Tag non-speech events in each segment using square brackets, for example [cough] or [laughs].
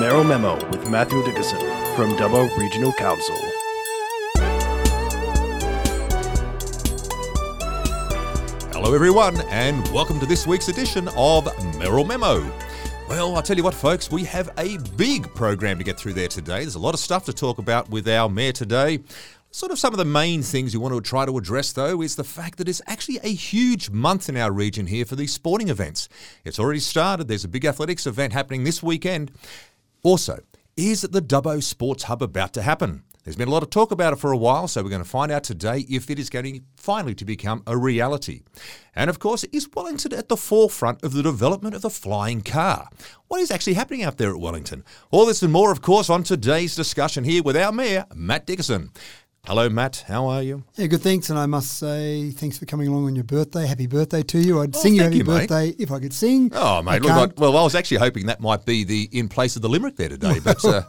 Mayoral Memo with Matthew Dickerson from Dubbo Regional Council. Hello, everyone, and welcome to this week's edition of Mayoral Memo. Well, I'll tell you what, folks, we have a big program to get through there today. There's a lot of stuff to talk about with our mayor today. Sort of some of the main things you want to try to address, though, is the fact that it's actually a huge month in our region here for these sporting events. It's already started. There's a big athletics event happening this weekend. Also, is the Dubbo Sports Hub about to happen? There's been a lot of talk about it for a while, so we're going to find out today if it is going finally to become a reality. And of course, is Wellington at the forefront of the development of the flying car? What is actually happening out there at Wellington? All this and more, of course, on today's discussion here with our Mayor, Matt Dickerson. Hello, Matt. How are you? Yeah, good. Thanks, and I must say thanks for coming along on your birthday. Happy birthday to you. I'd oh, sing you happy you, birthday if I could sing. Oh, mate. Look, I, well, I was actually hoping that might be the in place of the limerick there today, [laughs] but uh...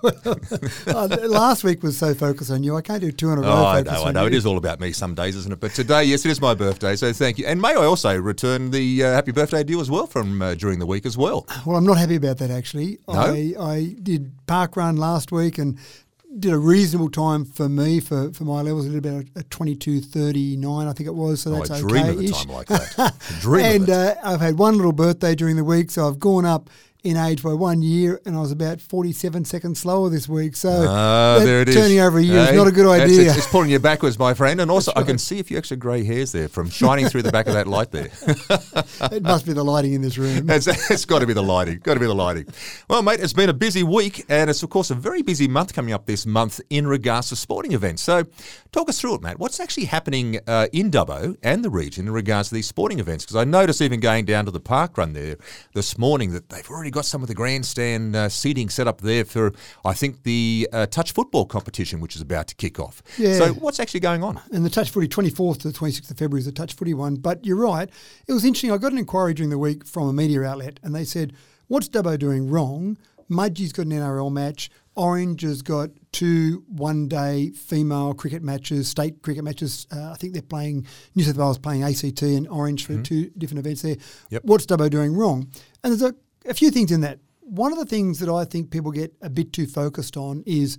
uh, last week was so focused on you. I can't do two in a row. Oh, I know. I know. It is all about me some days, isn't it? But today, yes, it is my birthday, so thank you. And may I also return the uh, happy birthday to you as well from uh, during the week as well. Well, I'm not happy about that actually. No? I, I did park run last week and did a reasonable time for me for, for my levels. I did about a, a twenty two thirty nine, I think it was. So oh, that's I okay. Dream of a time like that. dream [laughs] and uh, I've had one little birthday during the week, so I've gone up in age by one year, and I was about 47 seconds slower this week. So uh, there it is. turning over a year hey, is not a good idea. It's, it's, pulling you backwards, my friend. And also, right. I can see a few extra grey hairs there from shining through the back of that light there. [laughs] it must be the lighting in this room. [laughs] it's, it's got to be the lighting. Got to be the lighting. Well, mate, it's been a busy week, and it's, of course, a very busy month coming up this month in regards to sporting events. So talk us through it, Matt. What's actually happening uh, in Dubbo and the region in regards to these sporting events? Because I noticed even going down to the park run there this morning that they've already got some of the grandstand uh, seating set up there for, I think, the uh, touch football competition, which is about to kick off. Yeah. So, what's actually going on? And the touch footy, 24th to the 26th of February, is the touch footy one. But you're right. It was interesting. I got an inquiry during the week from a media outlet, and they said, What's Dubbo doing wrong? Mudgee's got an NRL match. Orange has got two one-day female cricket matches, state cricket matches. Uh, I think they're playing New South Wales playing ACT and Orange for mm-hmm. two different events there. Yep. What's Dubbo doing wrong? And there's a, a few things in that one of the things that I think people get a bit too focused on is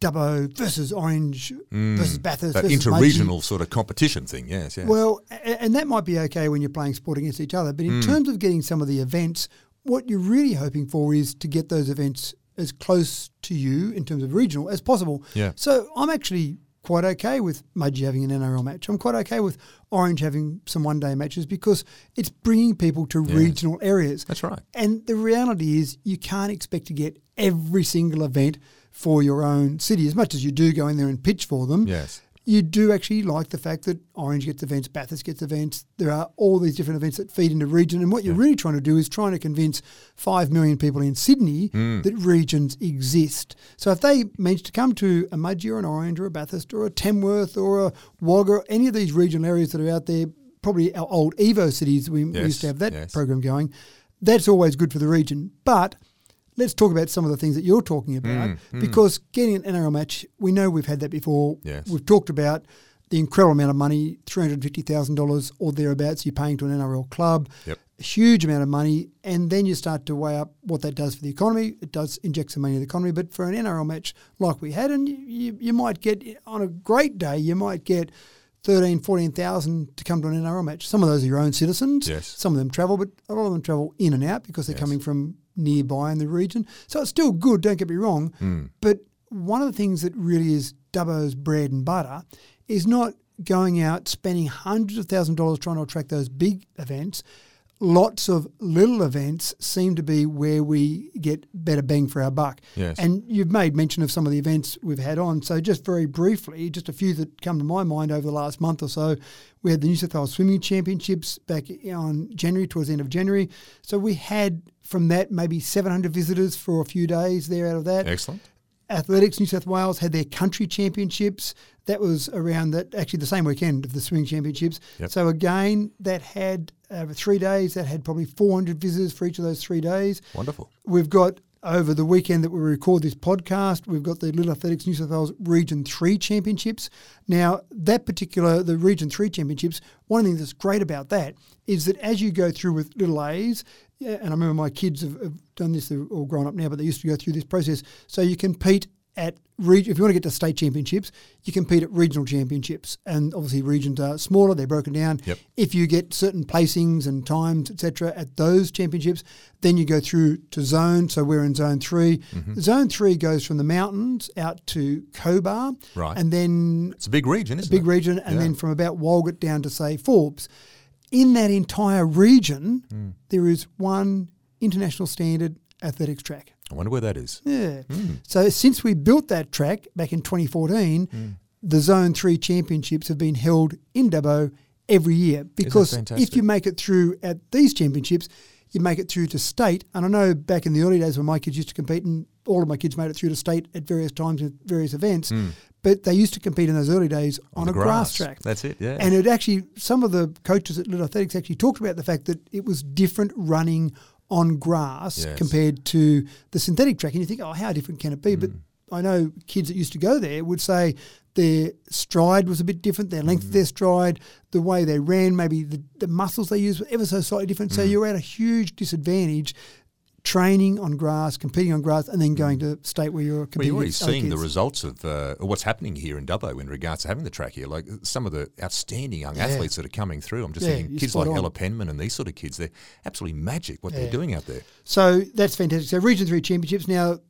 Dubbo versus Orange mm, versus Bathurst. That versus interregional sort of competition thing, yes, yes. Well, and that might be okay when you're playing sport against each other, but in mm. terms of getting some of the events, what you're really hoping for is to get those events as close to you in terms of regional as possible. Yeah. So I'm actually quite okay with Mudgee having an NRL match. I'm quite okay with Orange having some one day matches because it's bringing people to yes. regional areas. That's right. And the reality is, you can't expect to get every single event for your own city as much as you do go in there and pitch for them. Yes you do actually like the fact that Orange gets events, Bathurst gets events. There are all these different events that feed into region. And what you're really trying to do is trying to convince 5 million people in Sydney mm. that regions exist. So if they manage to come to a Mudgee or an Orange or a Bathurst or a Tamworth or a Wagga, any of these regional areas that are out there, probably our old Evo cities, we, yes. used to have that yes. program going, that's always good for the region. But – let's talk about some of the things that you're talking about mm, mm. because getting an NRL match, we know we've had that before. Yes. We've talked about the incredible amount of money, $350,000 or thereabouts, you're paying to an NRL club. Yep. A huge amount of money. And then you start to weigh up what that does for the economy. It does inject some money in the economy. But for an NRL match like we had, and you, you might get, on a great day, you might get 13, 14,000 to come to an NRL match. Some of those are your own citizens. Yes. Some of them travel, but a lot of them travel in and out because they're yes. coming from nearby in the region. So it's still good, don't get me wrong. Mm. But one of the things that really is Dubbo's bread and butter is not going out spending hundreds of thousands of dollars trying to attract those big events lots of little events seem to be where we get better bang for our buck. Yes. And you've made mention of some of the events we've had on. So just very briefly, just a few that come to my mind over the last month or so. We had the New South Wales Swimming Championships back on January, towards the end of January. So we had from that maybe 700 visitors for a few days there out of that. Excellent. Athletics New South Wales had their country championships. That was around that actually the same weekend of the swimming championships. Yep. So again, that had over three days, that had probably 400 visitors for each of those three days. Wonderful. We've got over the weekend that we record this podcast, we've got the Little Athletics New South Wales Region 3 Championships. Now, that particular, the Region 3 Championships, one of the things that's great about that is that as you go through with Little A's, Yeah, and I remember my kids have, have done this. They're all grown up now, but they used to go through this process. So you compete at reg- if you want to get to state championships, you compete at regional championships, and obviously regions are smaller; they're broken down. Yep. If you get certain placings and times, etc., at those championships, then you go through to zone. So we're in zone 3 Mm-hmm. Zone three goes from the mountains out to Cobar, Right. and then It's a big region, isn't it a big it? region, and Yeah. then from about Walgett down to say Forbes. In that entire region, Hmm. there is one international standard athletics track. I wonder where that is. Yeah. Hmm. So since we built that track back in 2014, Hmm. the Zone 3 championships have been held in Dubbo every year because if you make it through at these championships, you make it through to state. And I know back in the early days when my kids used to compete, and all of my kids made it through to state at various times at various events, but they used to compete in those early days on, Hmm. the a grass. track. That's it, yeah. And it actually, some of the coaches at Little Athletics actually talked about the fact that it was different running on grass Yes. compared to the synthetic track. And you think, oh, how different can it be? But Mm. I know kids that used to go there would say their stride was a bit different, their Mm. length of their stride, the way they ran, maybe the, the muscles they used were ever so slightly different. Mm. So you're at a huge disadvantage training on grass, competing on grass, and then going to state where you're Well, competing. you're already seeing the results of uh, what's happening here in Dubbo in regards to having the track here. Like some of the outstanding young athletes that are coming through. I'm just Yeah, thinking kids like on. Ella Penman and these sort of kids. They're absolutely magic what Yeah. they're doing out there. So that's fantastic. So Region Three Championships now.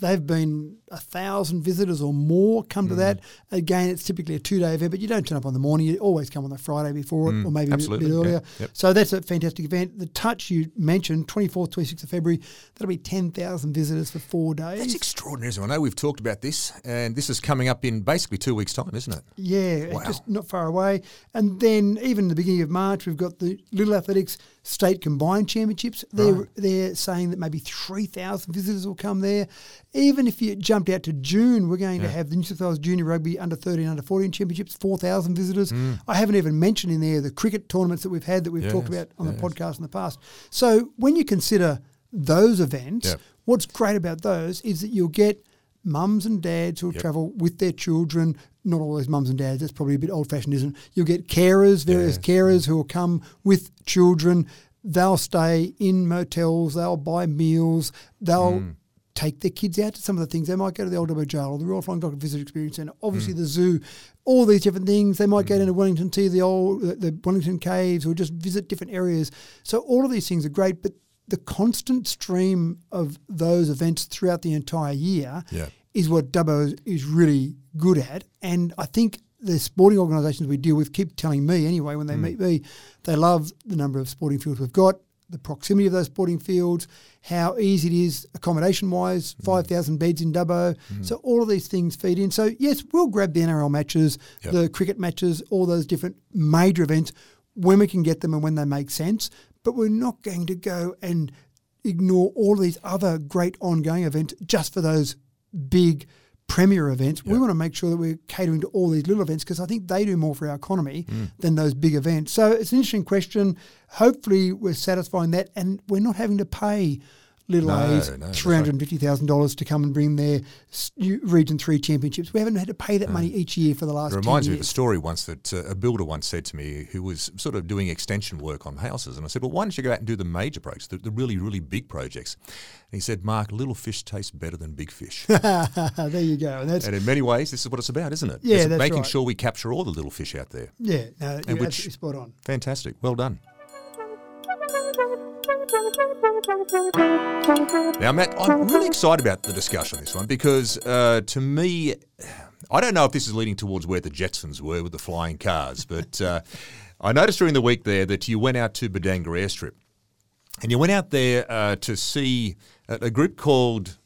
They've been a thousand visitors or more come Mm. to that. Again, it's typically a two-day event, but you don't turn up on the morning. You always come on the Friday before it, or maybe a bit, Mm. earlier. yep. So that's a fantastic event. The Touch you mentioned, 24th, 26th of February, that'll be 10,000 visitors for four days. That's extraordinary. I know we've talked about this, and this is coming up in basically two weeks' time, isn't it? Yeah, Wow. just not far away. And then even in the beginning of March, we've got the Little Athletics State Combined Championships. They're Right. they're saying that maybe three thousand visitors will come there. Even if you jumped out to June, we're going to have the New South Wales Junior Rugby Under thirteen, Under fourteen Championships, four thousand visitors. Mm. I haven't even mentioned in there the cricket tournaments that we've had that we've talked about on the podcast in the past. So when you consider those events, Yep. what's great about those is that you'll get mums and dads who will Yep. travel with their children. Not always mums and dads. That's probably a bit old fashioned, isn't it? You'll get carers, various Yes. carers who will come with children. They'll stay in motels. They'll buy meals. They'll Hmm. Take their kids out to some of the things. They might go to the Old Dubbo Jail or the Royal Flying Doctor Visitor Experience Centre. Obviously, mm. the zoo. All these different things. They might go down mm. to Wellington, see the old the, the Wellington caves, or just visit different areas. So all of these things are great, but the constant stream of those events throughout the entire year Yeah. is what Dubbo is, is really good at. And I think the sporting organisations we deal with keep telling me anyway when they mm. meet me, they love the number of sporting fields we've got, the proximity of those sporting fields, how easy it is accommodation wise, mm. 5,000 beds in Dubbo. Mm. So all of these things feed in. So yes, we'll grab the NRL matches, Yep. the cricket matches, all those different major events when we can get them and when they make sense. But we're not going to go and ignore all these other great ongoing events just for those big premier events. We want to make sure that we're catering to all these little events because I think they do more for our economy Mm. than those big events. So it's an interesting question. Hopefully, we're satisfying that and we're not having to pay Little No, A's no, three hundred and fifty thousand dollars to come and bring their Region Three championships. We haven't had to pay that money each year for the last. It reminds 10 me of a story once that uh, a builder once said to me who was sort of doing extension work on houses. And I said, Well, why don't you go out and do the major projects, the, the really, really big projects? And he said, Mark, little fish taste better than big fish. [laughs] there you go. And that's and in many ways, this is what it's about, isn't it? Yeah, It's that's making right. sure we capture all the little fish out there. yeah, no, you're which- absolutely spot on. Fantastic. Well done. Now, Matt, I'm really excited about the discussion on this one because uh, to me, I don't know if this is leading towards where the Jetsons were with the flying cars, but uh, I noticed during the week there that you went out to Bodangora Airstrip and you went out there uh, to see a, group called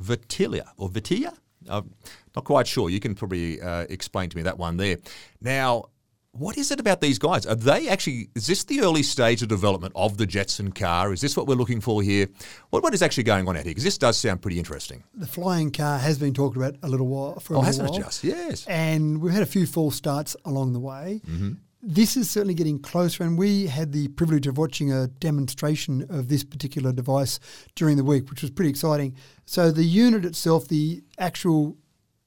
Vitilia or Vitia. I'm not quite sure. You can probably uh, explain to me that one there. Now, what is it about these guys? Are they actually? Is this the early stage of development of the Jetson car? Is this what we're looking for here? What what is actually going on out here? Because this does sound pretty interesting. The flying car has been talked about a little while for a Oh, hasn't while. it just? Yes. and we've had a few false starts along the way. Mm-hmm. This is certainly getting closer, and we had the privilege of watching a demonstration of this particular device during the week, which was pretty exciting. So the unit itself, the actual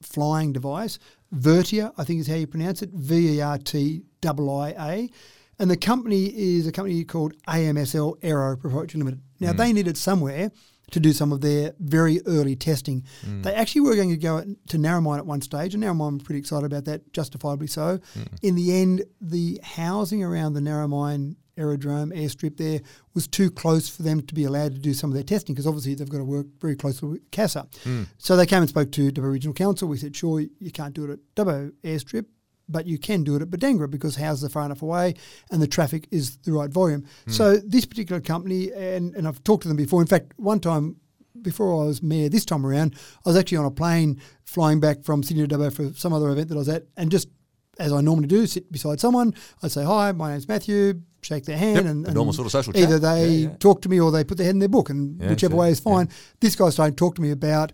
flying device, Vertia, I think is how you pronounce it, V E R T I A. And the company is a company called AMSL Aero Proprietary Limited. Now, mm. they needed somewhere to do some of their very early testing. Mm. They actually were going to go to Narromine at one stage, and Narromine was pretty excited about that, justifiably so. Mm. In the end, the housing around the Narromine aerodrome airstrip there was too close for them to be allowed to do some of their testing because obviously they've got to work very closely with CASA. Hmm. So they came and spoke to Dubbo Regional Council. We said, sure, you can't do it at Dubbo airstrip, but you can do it at Bodangora because houses are far enough away and the traffic is the right volume. Hmm. So this particular company, and, and I've talked to them before. In fact, one time before I was mayor this time around, I was actually on a plane flying back from Sydney to Dubbo for some other event that I was at, and just as I normally do, sit beside someone. I'd say, "Hi, my name's Matthew." Shake their hand, Yep, and, and normal sort of social chat. Either they Yeah, yeah. talk to me or they put their head in their book, and whichever sure, way is fine. This guy started to talk to me about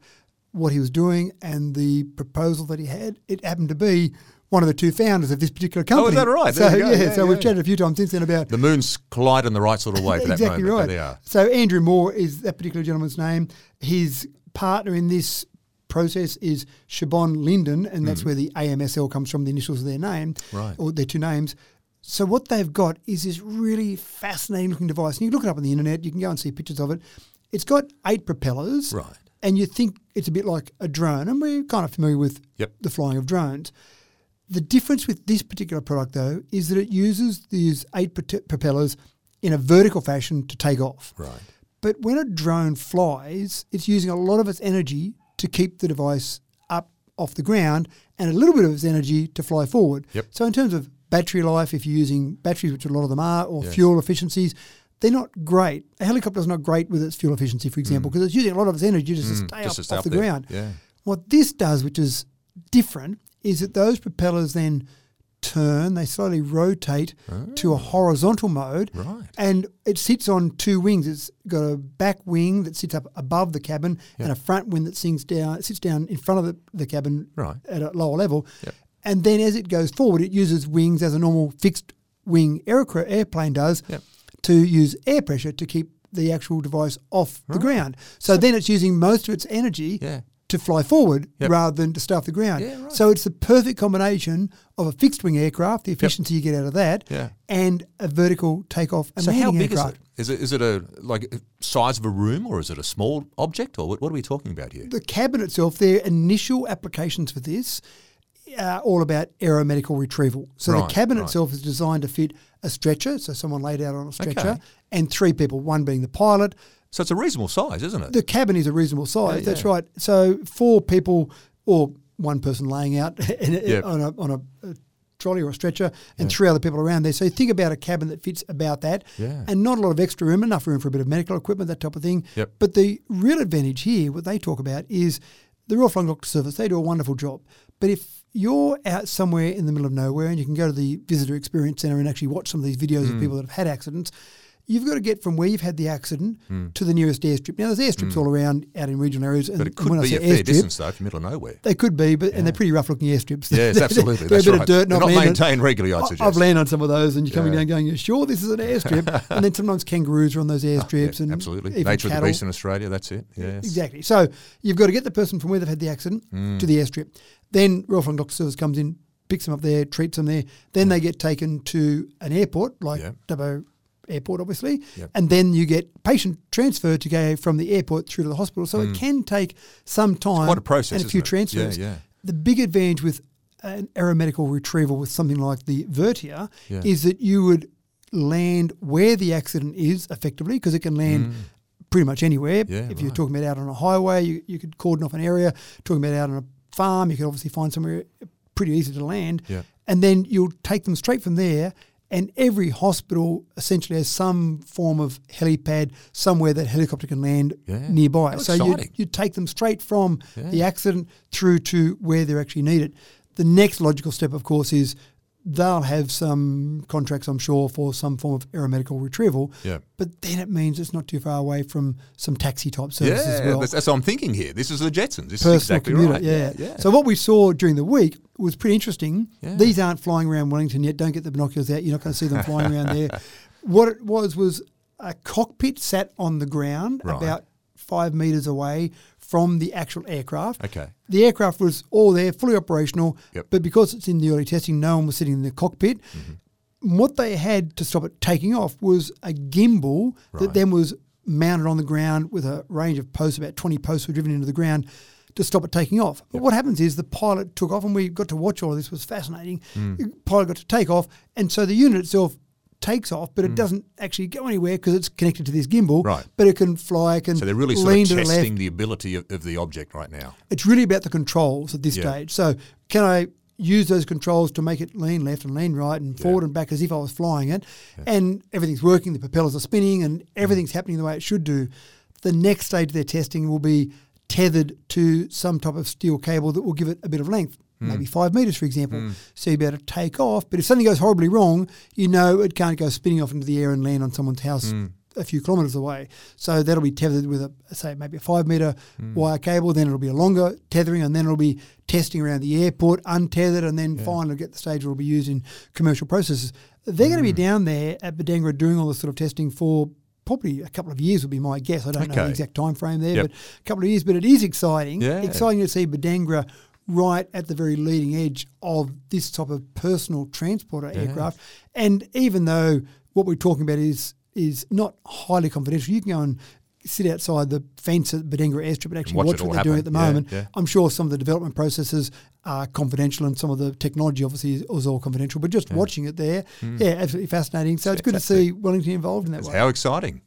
what he was doing and the proposal that he had. It happened to be one of the two founders of this particular company. Oh, is that right? So yeah, Yeah, so we've yeah. chatted a few times since then about The moons collide in the right sort of way for that exactly moment. right. So Andrew Moore is that particular gentleman's name. His partner in this process is Siobhan Lyndon, and that's hmm. where the AMSL comes from, the initials of their name. Right. or their two names. So what they've got is this really fascinating looking device. And you look it up on the internet, you can go and see pictures of it. It's got eight propellers. Right. And you think it's a bit like a drone, and we're kind of familiar with Yep. the flying of drones. The difference with this particular product, though, is that it uses these eight prote- propellers in a vertical fashion to take off. Right. But when a drone flies, it's using a lot of its energy to keep the device up off the ground and a little bit of its energy to fly forward. Yep. So, in terms of battery life, if you're using batteries, which a lot of them are, or Yes. fuel efficiencies, they're not great. A helicopter's not great with its fuel efficiency, for example, because it's using a lot of its energy just to stay Mm. Just to up stay off up the there. ground. Yeah. What this does, which is different, is that those propellers then turn, they slowly rotate to a horizontal mode. Right. and it sits on two wings. It's got a back wing that sits up above the cabin, and a front wing that sings down, sits down in front of the, the cabin Right. at a lower level. Yep. And then as it goes forward, it uses wings as a normal fixed wing airplane does Yep. to use air pressure to keep the actual device off the ground. So, then it's using most of its energy Yeah. to fly forward Yep. rather than to stay off the ground. Yeah, right. So it's the perfect combination of a fixed wing aircraft, the efficiency you get out of that, Yeah. and a vertical takeoff and So how big aircraft. is it? Is it is it a like size of a room or is it a small object or what, what are we talking about here? The cabin itself, their initial applications for this are all about aeromedical retrieval. So Right, the cabin right. itself is designed to fit a stretcher, so someone laid out on a stretcher, Okay. and three people, one being the pilot. So it's a reasonable size, isn't it? The cabin is a reasonable size. Yeah, That's yeah. right. So four people or one person laying out [laughs] Yep. on, a, on a, a trolley or a stretcher, and three other people around there. So think about a cabin that fits about that, Yeah. and not a lot of extra room, enough room for a bit of medical equipment, that type of thing. Yep. But the real advantage here, what they talk about, is the Royal Flying Doctor Service. They do a wonderful job. But if you're out somewhere in the middle of nowhere and you can go to the Visitor Experience Centre and actually watch some of these videos Hmm. of people that have had accidents, you've got to get from where you've had the accident Hmm. to the nearest airstrip. Now, there's airstrips all around out in regional areas. And but it could when I be say a fair airstrip, distance though, from the middle of nowhere. They could be, but and they're pretty rough looking airstrips. Yes, [laughs] They're- absolutely. They're That's a bit right. of dirt, They're not not maintained regularly, I'd suggest. I've landed on some of those, and you're coming Yeah. down going, sure this is an airstrip?" [laughs] and then sometimes kangaroos are on those [laughs] airstrips, Yeah, and absolutely. Nature of the beast in Australia, that's it. Yes. Exactly. So you've got to get the person from where they've had the accident Mm. to the airstrip. Then Royal Flying Doctor Service comes in, picks them up there, treats them there. Then they get taken to an airport, like Yeah. Dubbo Airport, obviously. Yep. And then you get patient transfer to go from the airport through to the hospital. So it can take some time Mm. quite a process, and a few it? transfers. Yeah, yeah. The big advantage with an aeromedical retrieval with something like the Vertia Yeah. is that you would land where the accident is effectively because it can land pretty much anywhere. Mm. Yeah, if you're talking about out on a highway, you, you could cordon off an area. Talking about out on a farm, you can obviously find somewhere pretty easy to land. Yeah. And then you'll take them straight from there. And every hospital essentially has some form of helipad somewhere that helicopter can land Yeah. nearby. So you you take them straight from Yeah. the accident through to where they're actually needed. The next logical step, of course, is they'll have some contracts, I'm sure, for some form of aeromedical retrieval. Yeah. But then it means it's not too far away from some taxi type services Yeah, as well. that's, that's what I'm thinking here. This is the Jetsons. This is exactly commuter, right. yeah. yeah. So what we saw during the week was pretty interesting. Yeah. These aren't flying around Wellington yet. Don't get the binoculars out. You're not going to see them flying around there. [laughs] What it was was a cockpit sat on the ground Right. about five meters away from the actual aircraft. Okay. The aircraft was all there, fully operational, Yep. but because it's in the early testing, no one was sitting in the cockpit. Mm-hmm. what they had to stop it taking off was a gimbal Right. that then was mounted on the ground with a range of posts, about 20 posts were driven into the ground to stop it taking off. But what happens is the pilot took off, and we got to watch all of this. It was fascinating. Hmm. The pilot got to take off, and so the unit itself takes off, but it mm. doesn't actually go anywhere because it's connected to this gimbal. Right. But it can fly, it can So they're really sort of to the testing the ability of, of the object right now. it's really about the controls at this Yeah. stage. So can I use those controls to make it lean left and lean right and forward and back as if I was flying it? And everything's working, the propellers are spinning and mm. everything's happening the way it should do. The next stage of their testing will be tethered to some type of steel cable that will give it a bit of length. Hmm. Maybe five meters, for example. Hmm. So you'll be able to take off. But if something goes horribly wrong, you know it can't go spinning off into the air and land on someone's house hmm. a few kilometres away. So that'll be tethered with a say maybe a five metre wire cable. Then it'll be a longer tethering, and then it'll be testing around the airport untethered, and then finally get the stage where it'll be used in commercial processes. They're going to be down there at Bodangora doing all this sort of testing for. Probably a couple of years would be my guess. I don't know the exact time frame there, Yep. but a couple of years. But it is exciting. Yeah. Exciting to see Bodangora right at the very leading edge of this type of personal transporter aircraft. And even though what we're talking about is is not highly confidential, you can go and sit outside the fence at Bodangora airstrip and actually watch watch, what they're doing at the happen. Yeah, moment. yeah. I'm sure some of the development processes are confidential and some of the technology obviously is, is all confidential. But just watching it there, hmm. yeah, absolutely fascinating. So it's good to see Wellington involved in that way. How exciting.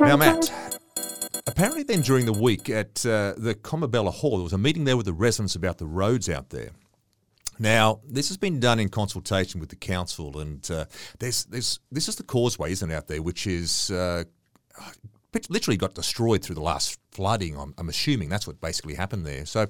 Now, Matt, apparently then during the week at uh, the Comobella Hall, there was a meeting there with the residents about the roads out there. Now, this has been done in consultation with the council, and uh, there's, there's, this is the causeway, isn't it, out there, which is uh, literally got destroyed through the last flooding. I'm, I'm assuming that's what basically happened there. So,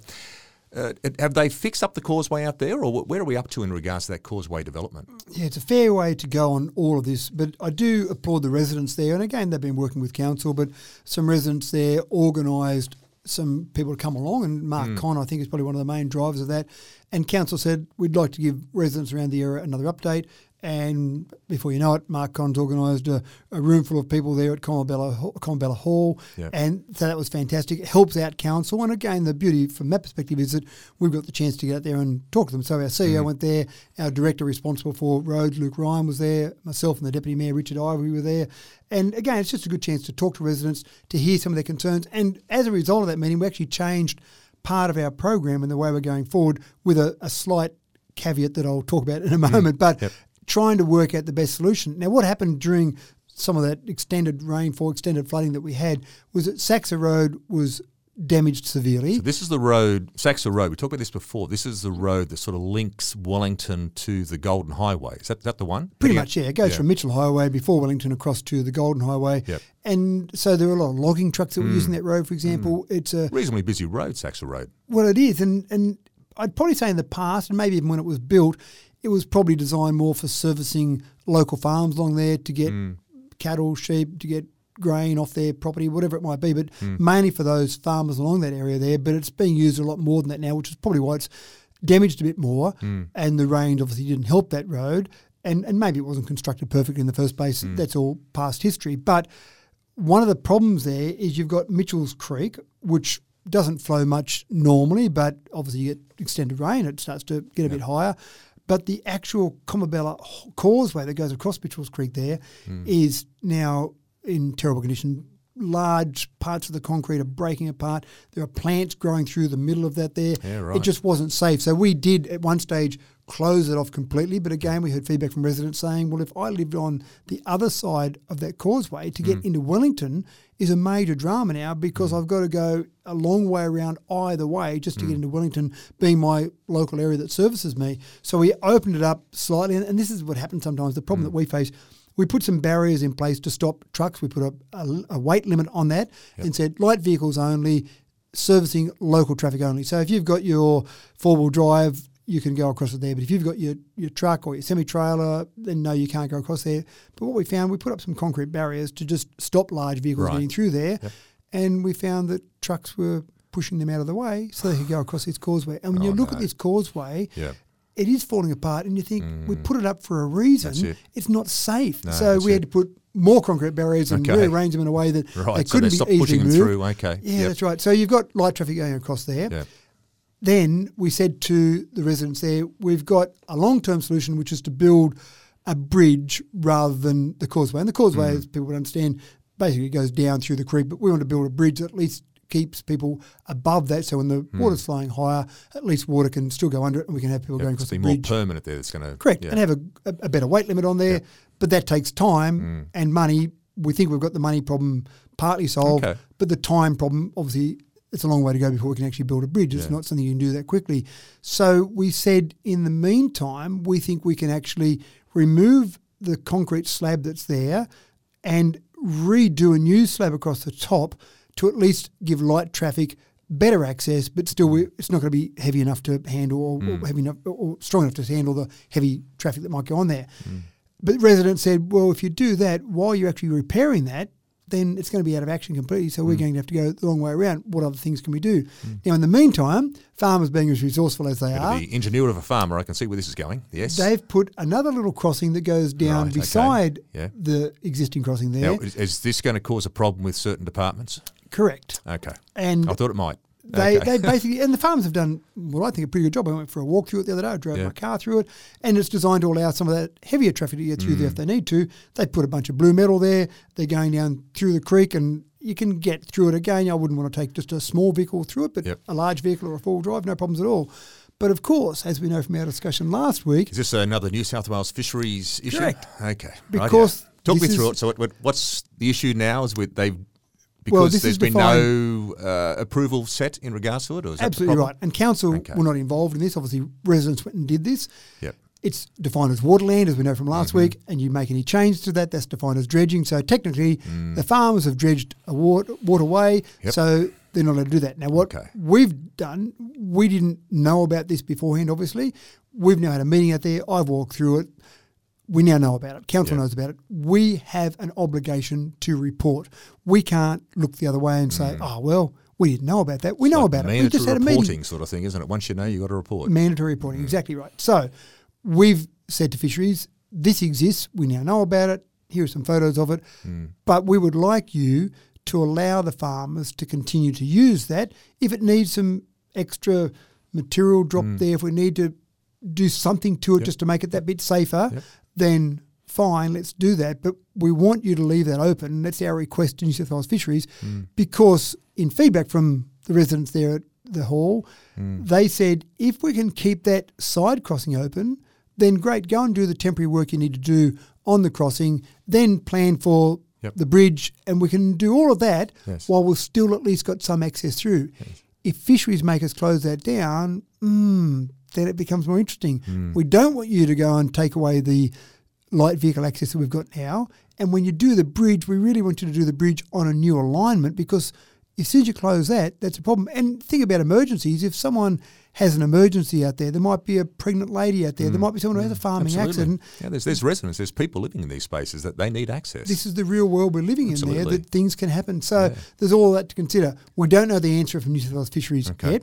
uh, have they fixed up the causeway out there, or where are we up to in regards to that causeway development? Yeah, it's a fair way to go on all of this, but I do applaud the residents there. And again, they've been working with council, but some residents there organised some people to come along, and Mark Conn, I think, is probably one of the main drivers of that. And council said we'd like to give residents around the area another update. And before you know it, Mark Conn's organised a, a room full of people there at Comobella, Hall- Comobella Hall. Yep. And so that was fantastic. It helps out council. And again, the beauty from that perspective is that we've got the chance to get out there and talk to them. So our CEO mm-hmm. went there, our director responsible for roads, Luke Ryan, was there, myself and the deputy mayor, Richard Ivey, were there. And again, it's just a good chance to talk to residents, to hear some of their concerns. And as a result of that meeting, we actually changed part of our program and the way we're going forward with a, a slight caveat that I'll talk about in a mm-hmm. moment. But Yep. Trying to work out the best solution. Now, what happened during some of that extended rainfall, extended flooding that we had, was that Saxa Road was damaged severely. So this is the road, Saxa Road. We talked about this before. This is the road that sort of links Wellington to the Golden Highway. Is that, that the one? Pretty much, yeah. It goes yeah. from Mitchell Highway before Wellington across to the Golden Highway. Yep. And so there were a lot of logging trucks that were Mm. using that road, for example. It's a reasonably busy road, Saxa Road. Well, it is, and and I'd probably say in the past, and maybe even when it was built, it was probably designed more for servicing local farms along there to get mm. cattle, sheep, to get grain off their property, whatever it might be, but mm. mainly for those farmers along that area there. But it's being used a lot more than that now, which is probably why it's damaged a bit more. Mm. And the rain obviously didn't help that road, and and maybe it wasn't constructed perfectly in the first place. That's all past history, but one of the problems there is you've got Mitchell's Creek, which doesn't flow much normally, but obviously you get extended rain, it starts to get a bit higher. But the actual Comobella causeway that goes across Mitchell's Creek there hmm. is now in terrible condition. Large parts of the concrete are breaking apart. There are plants growing through the middle of that there. Yeah, right. It just wasn't safe. So we did at one stage close it off completely. But again, we heard feedback from residents saying, well, if I lived on the other side of that causeway to Mm. get into Wellington is a major drama now because Mm. I've got to go a long way around either way just to Mm. get into Wellington, being my local area that services me. So we opened it up slightly. And, and this is what happens sometimes. The Mm. problem that we face. We put some barriers in place to stop trucks. We put a, a, a weight limit on that and said light vehicles only, servicing local traffic only. So if you've got your four wheel drive, you can go across it there. But if you've got your, your truck or your semi trailer, then no, you can't go across there. But what we found, we put up some concrete barriers to just stop large vehicles Right. getting through there. And we found that trucks were pushing them out of the way so they could go across this causeway. And when Oh, you look no. at this causeway, Yeah. it is falling apart, and you think we put it up for a reason. Mm. It. It's not safe, No, so we it. had to put more concrete barriers and Okay. rearrange them in a way that Right. they couldn't they be easily pushing them moved. through. Okay. Yeah, Yep. that's right. So you've got light traffic going across there. Yeah. Then we said to the residents there, we've got a long term solution, which is to build a bridge rather than the causeway. And the causeway, as people would understand, basically goes down through the creek, but we want to build a bridge that at least keeps people above that. So when the water's flowing higher, at least water can still go under it and we can have people Yeah, going across the be more permanent there. That's going to Correct, Yeah. and have a, a, better weight limit on there. But that takes time Mm. and money. We think we've got the money problem partly solved, Okay. but the time problem, obviously, it's a long way to go before we can actually build a bridge. It's Yeah. not something you can do that quickly. So we said, in the meantime, we think we can actually remove the concrete slab that's there and redo a new slab across the top to at least give light traffic better access, but still we, it's not going to be heavy enough to handle or, or mm. heavy enough or strong enough to handle the heavy traffic that might go on there. Mm. But residents said, well, if you do that while you're actually repairing that, then it's going to be out of action completely. So we're mm. going to have to go the long way around. What other things can we do? Mm. Now, in the meantime, farmers being as resourceful as they are, the ingenuity of a farmer. I can see where this is going. Yes. they've put another little crossing that goes down Right, okay. beside Yeah. the existing crossing there. now, is, is this going to cause a problem with certain departments? Correct. Okay. And I thought it might. They, Okay. they basically, and the farmers have done, well, I think a pretty good job. I went for a walk through it the other day. I drove Yeah. my car through it, and it's designed to allow some of that heavier traffic to get through Mm. there if they need to. They put a bunch of blue metal there. They're going down through the creek, and you can get through it again. I wouldn't want to take just a small vehicle through it, but Yep. a large vehicle or a four wheel drive, no problems at all. But of course, as we know from our discussion last week, Is this another New South Wales fisheries issue? Correct. Okay. Because rightio. talk me through it. So, what, what, what's the issue now? Is with they've because this there's been no uh, approval set in regards to it, or is absolutely right. And council Okay. were not involved in this. Obviously, residents went and did this. Yep. It's defined as waterland, as we know from last Mm-hmm. week, and you make any change to that, that's defined as dredging. So technically, the farmers have dredged a water, waterway, Mm. Yep. so they're not allowed to do that. Now, what Okay. we've done, we didn't know about this beforehand, obviously. We've now had a meeting out there. I've walked through it. We now know about it. Council Yeah. knows about it. We have an obligation to report. We can't look the other way and say, oh, well, we didn't know about that. We know Mm. Like about it. We just had a meeting reporting sort of thing, isn't it? Once you know, you have got to report. mandatory reporting. Mm. Exactly right. So we've said to fisheries, this exists. We now know about it. Here are some photos of it. Mm. But we would like you to allow the farmers to continue to use that. If it needs some extra material dropped there, if we need to do something to it Mm. Yep. just to make it that bit safer, Yep. Then fine, let's do that. But we want you to leave that open. That's our request to New South Wales Fisheries Mm. because in feedback from the residents there at the hall, Mm. they said if we can keep that side crossing open, then great, go and do the temporary work you need to do on the crossing, then plan for Yep. the bridge, and we can do all of that Yes. while we've still at least got some access through. If fisheries make us close that down, mm, then it becomes more interesting. Mm. We don't want you to go and take away the light vehicle access that we've got now. And when you do the bridge, we really want you to do the bridge on a new alignment because as soon as you close that, that's a problem. And think about emergencies. If someone has an emergency out there, there might be a pregnant lady out there, there might be someone who has a farming Mm. Absolutely. accident. Yeah, there's there's residents, there's people living in these spaces that they need access. This is the real world we're living in there, that things can happen. So Yeah. there's all that to consider. We don't know the answer from New South Wales Fisheries Okay. yet.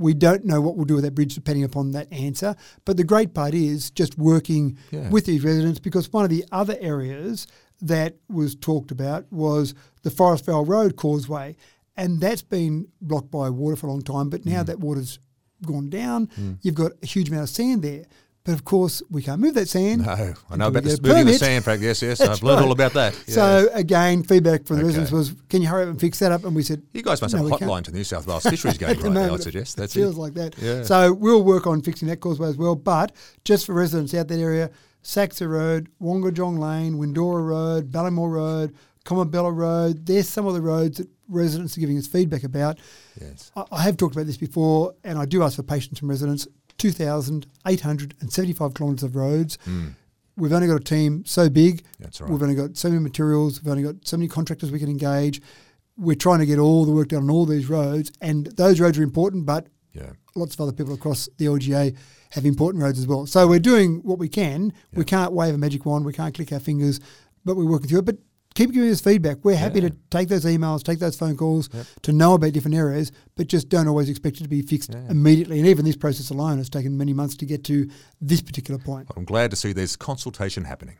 We don't know what we'll do with that bridge depending upon that answer. But the great part is just working Yeah. with these residents because one of the other areas that was talked about was the Forest Vale Road causeway. And that's been blocked by water for a long time. But Mm. now that water's gone down, you've got a huge amount of sand there. But of course, we can't move that sand. no, I know about this moving the sand fact. Yes, yes, I've learned right. all about that. Yeah. So again, feedback from the Okay. residents was, "Can you hurry up and fix that up?" And we said, you guys must "No, have a hotline to the New South Wales fisheries [laughs] going right now. I'd suggest it that's feels it. like that. Yeah. So we'll work on fixing that causeway as well. But just for residents out that area, Saxa Road, Wongajong Lane, Windora Road, Ballymore Road, Comobella Road. There's some of the roads that residents are giving us feedback about. Yes. I, I have talked about this before, and I do ask for patience from residents. 2,875 kilometres of roads. Hmm. We've only got a team so big. That's right. We've only got so many materials. We've only got so many contractors we can engage. We're trying to get all the work done on all these roads, and those roads are important, but Yeah. lots of other people across the LGA have important roads as well. So we're doing what we can. We can't wave a magic wand. We can't click our fingers, but we're working through it. But keep giving us feedback. We're happy Yeah. to take those emails, take those phone calls to know about different areas, but just don't always expect it to be fixed Yeah. immediately. And even this process alone has taken many months to get to this particular point. I'm glad to see there's consultation happening.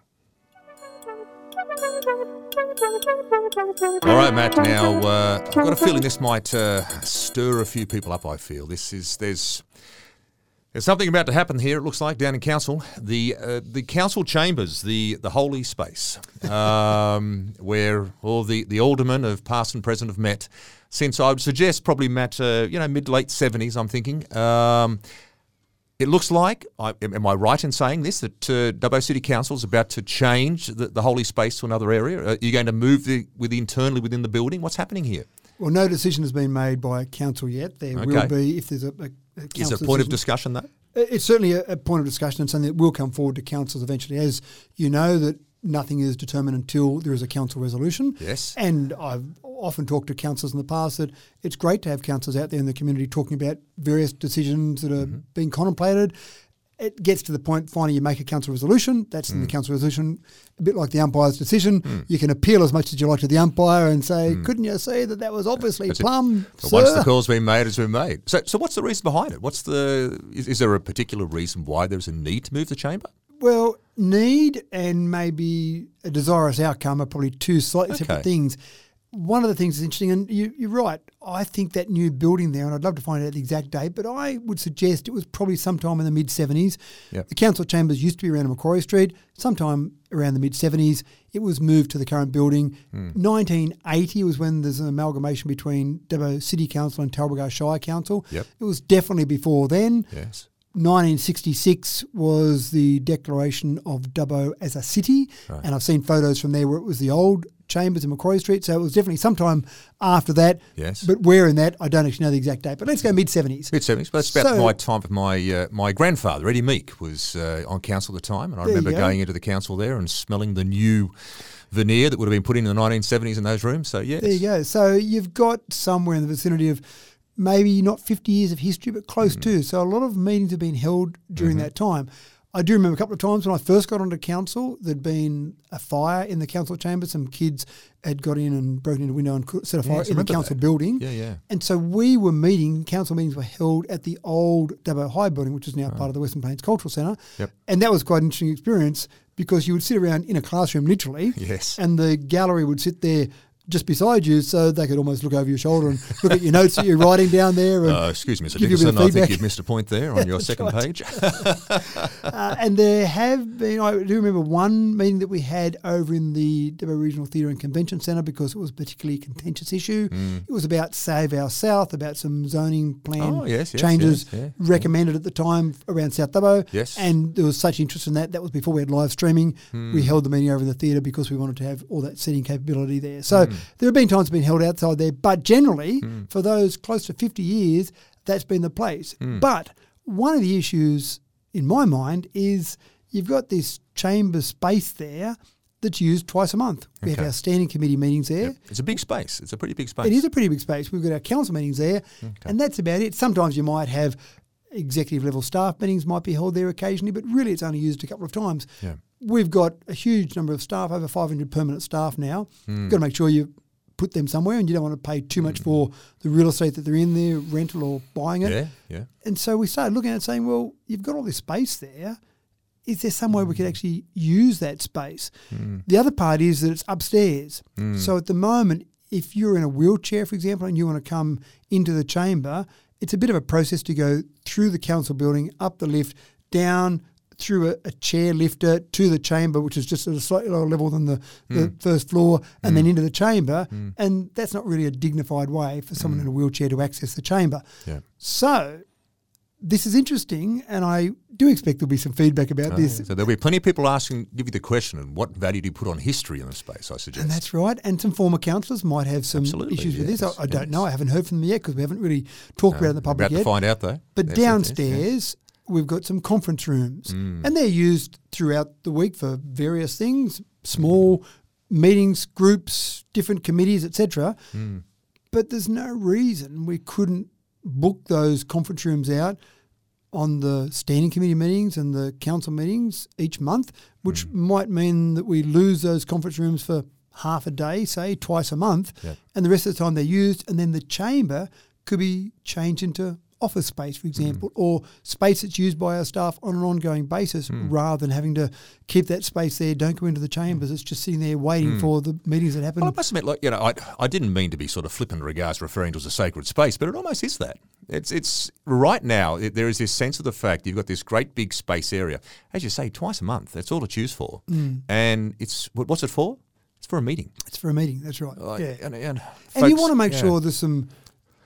All right, Matt. Now uh, I've got a feeling this might uh, stir a few people up. I feel this is there's there's something about to happen here. It looks like down in council, the uh, the council chambers, the the holy space, [laughs] um, where all the the aldermen of past and present have met. Since I would suggest probably Matt, uh, you know, mid late seventies. I'm thinking. Um, it looks like, I, am I right in saying this, that uh, Dubbo City Council is about to change the, the holy space to another area? Are you going to move the, with internally within the building? What's happening here? Well, no decision has been made by council yet. There Okay. will be if there's a, a Is it a point of discussion though? It's certainly a, a point of discussion and something that will come forward to councils eventually. As you know, that nothing is determined until there is a council resolution. Yes. And I've often talked to councillors in the past that it's great to have councillors out there in the community talking about various decisions that are Mm-hmm. being contemplated. It gets to the point finally you make a council resolution. That's Mm. in the council resolution, a bit like the umpire's decision. You can appeal as much as you like to the umpire and say, couldn't you see that that was obviously Mm. That's plum? Once the call's been made, it's been made. So, so what's the reason behind it? What's the is, is there a particular reason why there's a need to move the chamber? Well, need and maybe a desirous outcome are probably two slightly Okay. separate things. One of the things that's interesting, and you, you're right, I think that new building there, and I'd love to find out the exact date, but I would suggest it was probably sometime in the mid 70s. Yep. The council chambers used to be around Macquarie Street. Sometime around the mid 70s, it was moved to the current building. Hmm. 1980 was when there's an amalgamation between Dubbo City Council and Talbragar Shire Council. Yep. It was definitely before then. Yes. 1966 was the declaration of Dubbo as a city, Right. and I've seen photos from there where it was the old chambers in Macquarie Street. So it was definitely sometime after that. Yes. But where in that, I don't actually know the exact date. But let's go mid 70s. Mid seventies, but that's about So- my time of my uh, my grandfather Eddie Meek was uh, on council at the time, and I remember go. going into the council there and smelling the new veneer that would have been put in in the 1970s in those rooms. So yes, There you go. So you've got somewhere in the vicinity of maybe not 50 years of history, but close Mm. to. So a lot of meetings have been held during Mm-hmm. that time. I do remember a couple of times when I first got onto council, there'd been a fire in the council chamber. Some kids had got in and broken into a window and set a fire Yes, I in the council that. building. Yeah, yeah. And so we were meeting, council meetings were held at the old Dubbo High building, which is now part of the Western Plains Cultural Centre. Yep. And that was quite an interesting experience because you would sit around in a classroom literally Yes. and the gallery would sit there just beside you so they could almost look over your shoulder and look at your notes that you're writing down there. And, Uh, excuse me, Mr. give you a bit of Dickinson. I think you've missed a point there on [laughs] your second page. [laughs] uh, and there have been, I do remember one meeting that we had over in the Dubbo Regional Theatre and Convention Centre because it was a particularly contentious issue. It was about Save Our South, about some zoning plan Mm. Oh, yes, yes, changes yes, recommended at the time around South Dubbo. Yes. And there was such interest in that. That was before we had live streaming. Hmm. We held the meeting over in the theatre because we wanted to have all that seating capability there. So Hmm. There have been times it's been held outside there, but generally, for those close to 50 years, that's been the place. Hmm. But one of the issues in my mind is you've got this chamber space there that's used twice a month. We Okay. have our standing committee meetings there. It's a big space. It's a pretty big space. It is a pretty big space. We've got our council meetings there, and that's about it. Sometimes you might have executive level staff meetings might be held there occasionally, but really it's only used a couple of times. Yeah. We've got a huge number of staff, over 500 permanent staff now. Hmm. You've got to make sure you put them somewhere, and you don't want to pay too much for hmm. the real estate that they're in there, rental or buying it. Yeah, yeah. And so we started looking at it saying, well, you've got all this space there. Is there some way we could hmm. actually use that space? Hmm. The other part is that it's upstairs. So at the moment, if you're in a wheelchair, for example, and you want to come into the chamber, it's a bit of a process to go through the council building, up the lift, down through a, a chair lifter to the chamber, which is just at a slightly lower level than the, the hmm. first floor, and then hmm. into the chamber. Hmm. And that's not really a dignified way for someone in a wheelchair to access the chamber. Yeah. So this is interesting, and I do expect there'll be some feedback about this. So there'll be plenty of people asking, give you the question, and what value do you put on history in the space? I suggest. And that's right. And some former councillors might have some Absolutely, issues with this. yes, I, I don't know. I haven't heard from them yet because we haven't really talked about it in the public about to yet. find out though. But That's yes, downstairs, we've got some conference rooms, Mm. and they're used throughout the week for various things, small meetings, groups, different committees, etc. Mm. But there's no reason we couldn't book those conference rooms out on the standing committee meetings and the council meetings each month, which Mm. might mean that we lose those conference rooms for half a day, say twice a month, and the rest of the time they're used, and then the chamber could be changed into office space, for hmm. example, or space that's used by our staff on an ongoing basis, hmm. rather than having to keep that space there. Don't go into the chambers. It's just sitting there waiting hmm. for the meetings that happen. Well, I must admit, like you know, I, I didn't mean to be sort of flippant in regards referring to it as a sacred space, but it almost is that. It's it's right now. It, there is this sense of the fact you've got this great big space area, as you say, twice a month. That's all to choose for, and it's what- what's it for? It's for a meeting. It's for a meeting. That's right. Like, yeah. and, and, And you want to make yeah. sure there's some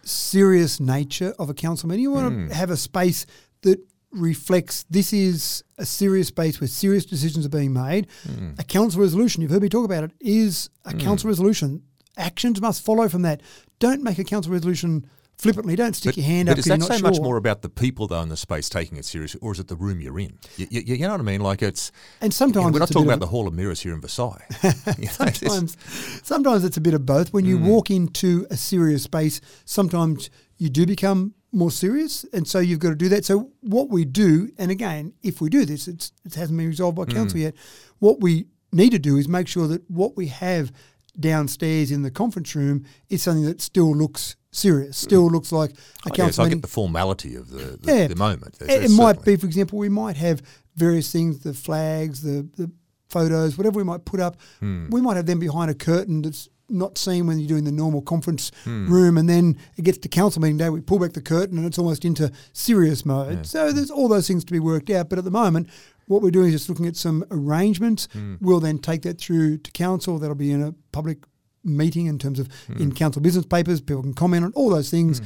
serious nature of a council meeting. You want Hmm. to have a space that reflects this is a serious space where serious decisions are being made. Hmm. A council resolution, you've heard me talk about it, is a council resolution. Actions must follow from that. Don't make a council resolution flippantly. Don't stick But, your hand but up is if you're that not so sure. much more about the people though in the space taking it seriously, or is it the room you're in? You, you, you know what I mean? Like it's. and sometimes we're not talking about the Hall of Mirrors here in Versailles. [laughs] You know, it's- sometimes, sometimes it's a bit of both. When you Hmm. walk into a serious space, sometimes you do become more serious, and so you've got to do that. So what we do, and again, if we do this, it's, it hasn't been resolved by Hmm. council yet. What we need to do is make sure that what we have downstairs in the conference room is something that still looks serious, still looks like a council Oh, yes, I get the formality of the, the, Yeah. the moment. It, There's- it might be, for example, we might have various things, the flags, the, the photos, whatever we might put up. Hmm. We might have them behind a curtain that's not seen when you're doing the normal conference Hmm. room, and then it gets to council meeting day. We pull back the curtain, and it's almost into serious mode. So there's all those things to be worked out. But at the moment, what we're doing is just looking at some arrangements. Hmm. We'll then take that through to council. That'll be in a public meeting in terms of Hmm. in council business papers. People can comment on all those things.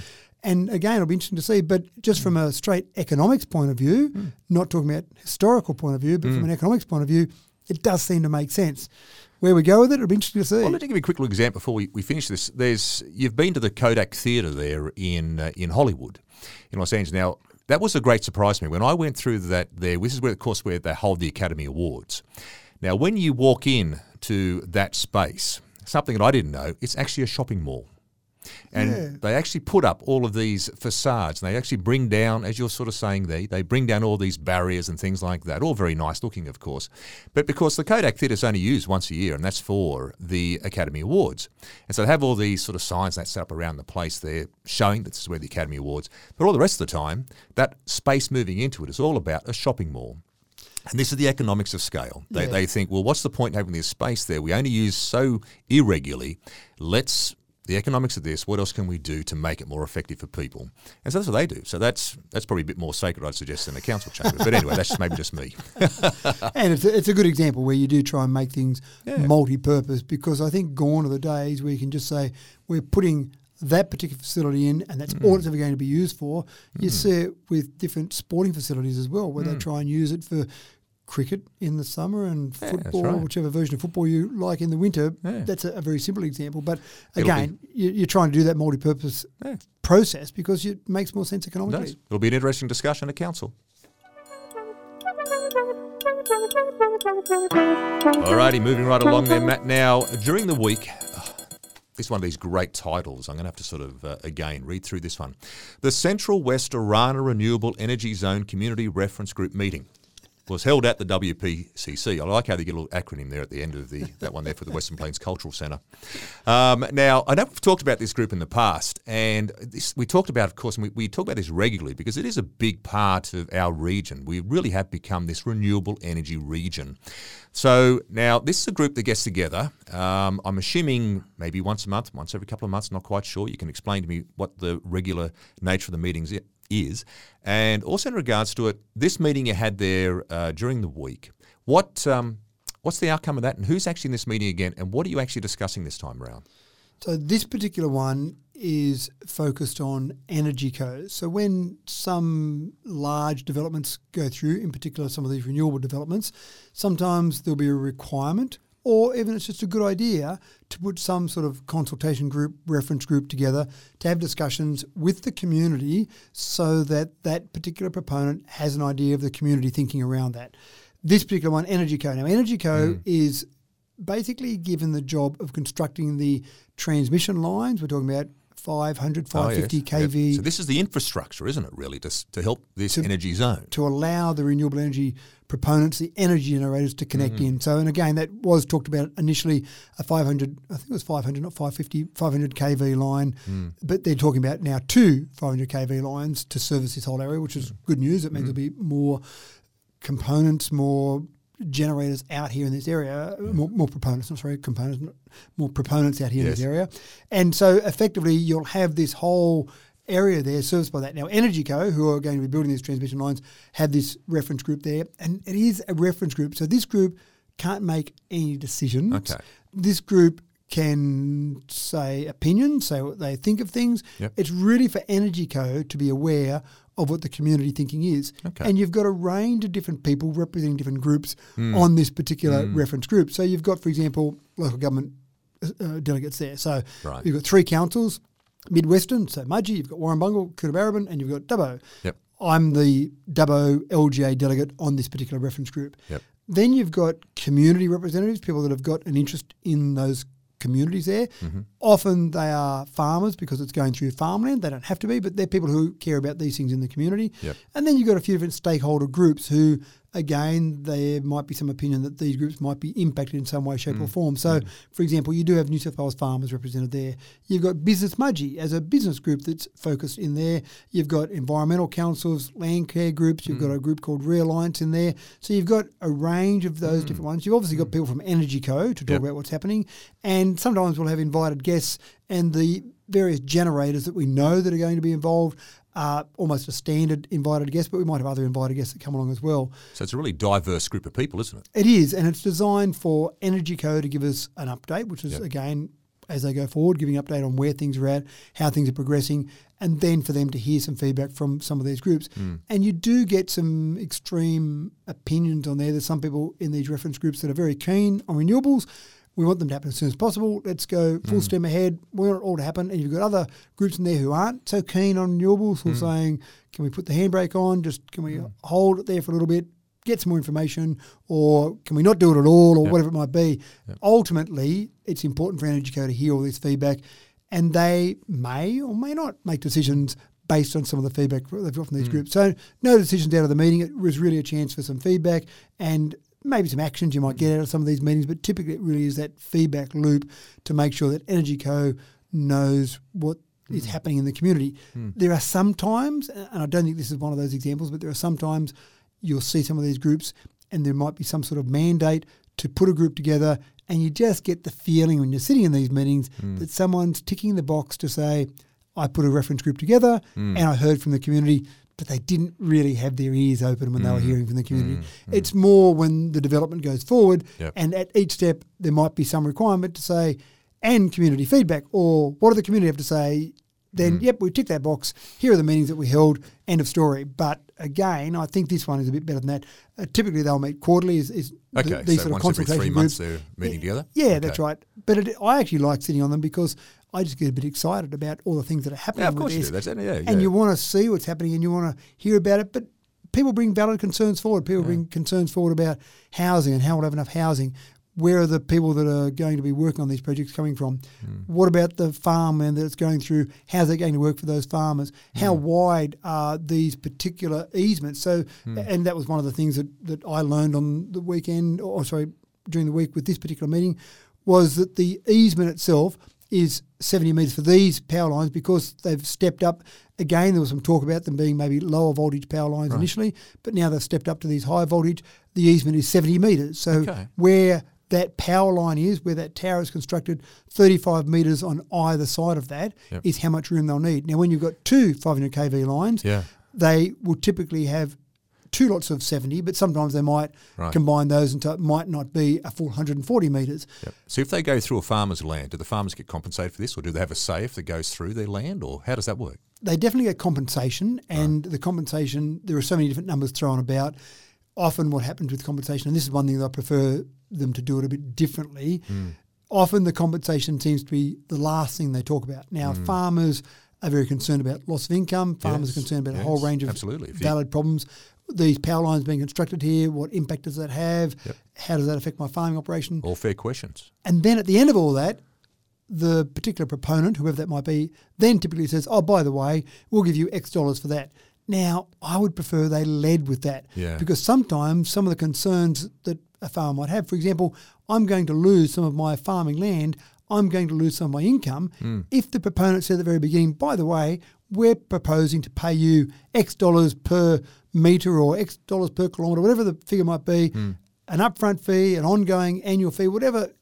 And again, it'll be interesting to see. But just from a straight economics point of view, Hmm. not talking about historical point of view, but from an economics point of view, it does seem to make sense. Where we go with it, it'll be interesting to see. Well, let me give you a quick little example before we, we finish this. There's you've been to the Kodak Theatre there in uh, in Hollywood, in Los Angeles. Now that was a great surprise to me when I went through that. There, this is where, of course, where they hold the Academy Awards. Now, when you walk in to that space, something that I didn't know, it's actually a shopping mall. And Yeah. they actually put up all of these facades. And they actually bring down, as you're sort of saying there, they bring down all these barriers and things like that. All very nice looking, of course. But because the Kodak Theatre is only used once a year, and that's for the Academy Awards. And so they have all these sort of signs that set up around the place there showing that this is where the Academy Awards. But all the rest of the time, that space moving into it is all about a shopping mall. And this is the economics of scale. They, Yeah. they think, well, what's the point in having this space there? We only use so irregularly. Let's the economics of this. What else can we do to make it more effective for people? And so that's what they do. So that's that's probably a bit more sacred, I'd suggest, than a council chamber. But anyway, that's maybe just me. [laughs] and it's a, it's a good example where you do try and make things multi-purpose because I think gone are the days where you can just say we're putting that particular facility in and that's all hmm. it's ever going to be used for. You hmm. see it with different sporting facilities as well where they hmm. try and use it for cricket in the summer and Yeah, football, right. whichever version of football you like in the winter. Yeah. That's a, a very simple example. But It'll be- again, you, you're trying to do that multi-purpose Yeah. process because it makes more sense It economically. does. It'll be an interesting discussion at council. Alrighty, moving right along there, Matt. Now, during the week, oh, this is one of these great titles. I'm going to have to sort of, uh, again, read through this one. The Central West Orana Renewable Energy Zone Community Reference Group meeting was held at the WPCC. I like how they get a little acronym there at the end of the that one there for the Western Plains Cultural Centre. Um, now, I know we've talked about this group in the past, and this, we talked about, of course, and we, we talk about this regularly because it is a big part of our region. We really have become this renewable energy region. So now this is a group that gets together. Um, I'm assuming maybe once a month, once every couple of months. Not quite sure. You can explain to me what the regular nature of the meetings is, and also in regards to it, this meeting you had there uh, during the week. What um, what's the outcome of that, and who's actually in this meeting again, and what are you actually discussing this time around? So this particular one is focused on energy codes. So when some large developments go through, in particular some of these renewable developments, sometimes there'll be a requirement or even it's just a good idea to put some sort of consultation group, reference group together to have discussions with the community so that that particular proponent has an idea of the community thinking around that. This particular one, Energy Co. Now, Energy Co. Mm. is basically given the job of constructing the transmission lines. We're talking about 500, Oh, yes. 550 Yep. kV So this is the infrastructure, isn't it? Really, to to help this energy zone. to allow the renewable energy proponents, the energy generators, to connect Mm-hmm. in. So, and again, that was talked about initially a 500, I think it was 500, not 550, 500 kV line, Mm. but they're talking about now two 500 kV lines to service this whole area, which is good news. It means Mm-hmm. there'll be more components, more generators out here in this area, more, more proponents, not sorry, components, more proponents out here in this area. And so effectively you'll have this whole area there serviced by that. Now EnergyCo, who are going to be building these transmission lines, have this reference group there. And it is a reference group. So this group can't make any decisions. Okay. This group can say opinions, say what they think of things. Yep. It's really for EnergyCo to be aware of what the community thinking is. Okay. And you've got a range of different people representing different groups Hmm. on this particular reference group. So you've got, for example, local government uh, delegates there. So Right. you've got three councils, Midwestern, so Mudgee, you've got Warrumbungle, Coonabarabran, and you've got Dubbo. Yep. I'm the Dubbo LGA delegate on this particular reference group. Yep. Then you've got community representatives, people that have got an interest in those communities there. Mm-hmm. Often they are farmers because it's going through farmland. They don't have to be, but they're people who care about these things in the community. Yep. And then you've got a few different stakeholder groups who, again, there might be some opinion that these groups might be impacted in some way, shape, Mm. or form. So, for example, you do have New South Wales farmers represented there. You've got Business Mudgee as a business group that's focused in there. You've got environmental councils, land care groups. You've Mm. got a group called RE-Alliance in there. So you've got a range of those different ones. You've obviously got people from Energy Co to talk Mm. Yep. about what's happening, and sometimes we'll have invited guests and the various generators that we know that are going to be involved. Are almost a standard invited guest, but we might have other invited guests that come along as well. So it's a really diverse group of people, isn't it? It is, and it's designed for Energy Co to give us an update, which is Yep. again as they go forward, giving an update on where things are at, how things are progressing, and then for them to hear some feedback from some of these groups. Hmm. And you do get some extreme opinions on there. There's some people in these reference groups that are very keen on renewables. We want them to happen as soon as possible. Let's go full hmm. steam ahead. We want it all to happen. And you've got other groups in there who aren't so keen on renewables, who are hmm. saying, can we put the handbrake on? Just can we hmm. hold it there for a little bit? get some more information, or can we not do it at all, or Yep. whatever it might be. Ultimately, it's important for Energy Co to hear all this feedback, and they may or may not make decisions based on some of the feedback they've got from these groups. So, no decisions out of the meeting. It was really a chance for some feedback and maybe some actions you might get out of some of these meetings, but typically it really is that feedback loop to make sure that Energy Co knows what is hmm. happening in the community. Hmm. There are some times, and I don't think this is one of those examples, but there are some times you'll see some of these groups and there might be some sort of mandate to put a group together and you just get the feeling when you're sitting in these meetings hmm. that someone's ticking the box to say, I put a reference group together and I heard from the community, but they didn't really have their ears open when they were mm. hearing from the community. Mm. Mm. It's more when the development goes forward Yep. and at each step there might be some requirement to say, and community feedback, or what do the community have to say? Then, yep, we tick that box. Here are the meetings that we held. End of story. But again, I think this one is a bit better than that. Uh, typically, they'll meet quarterly. Is, is th- Okay, these so sort of once every three consultation months groups. they're meeting together? Yeah, that's right. But it, I actually like sitting on them because I just get a bit excited about all the things that are happening. Yeah, of with course you do. That's it. Yeah, and you want to see what's happening and you want to hear about it. But people bring valid concerns forward. People bring concerns forward about housing and how we'll have enough housing. Where are the people that are going to be working on these projects coming from? Hmm. What about the farmland that it's going through? How's that going to work for those farmers? How hmm. wide are these particular easements? So, hmm. and that was one of the things that, that I learned on the weekend, or sorry, during the week with this particular meeting, was that the easement itself is 70 metres for these power lines because they've stepped up. Again, there was some talk about them being maybe lower voltage power lines initially, but now they've stepped up to these high voltage. The easement is 70 metres. So Okay. where that power line is, where that tower is constructed, 35 metres on either side of that is Yep. how much room they'll need. Now, when you've got two 500 kV lines, Yeah. they will typically have two lots of 70, but sometimes they might Right. combine those until it might not be a full 140 metres. Yep. So if they go through a farmer's land, do the farmers get compensated for this, or do they have a say if it goes through their land, or how does that work? they definitely get compensation, and the compensation there are so many different numbers thrown about. Often, what happens with compensation, and this is one thing that I prefer them to do it a bit differently. Hmm. Often, the compensation seems to be the last thing they talk about. Now, hmm. farmers are very concerned about loss of income. Farmers Yes, are concerned about a whole range of absolutely. Valid problems. These power lines being constructed here, what impact does that have? Yep. How does that affect my farming operation? All fair questions. And then at the end of all that, the particular proponent, whoever that might be, then typically says, "Oh, by the way, we'll give you X dollars for that." Now, I would prefer they led with that Yeah. because sometimes some of the concerns that a farmer might have, for example, I'm going to lose some of my farming land, I'm going to lose some of my income. Hmm. If the proponent said at the very beginning, by the way, we're proposing to pay you X dollars per metre or X dollars per kilometre, whatever the figure might be, Hmm. an upfront fee, an ongoing annual fee, whatever.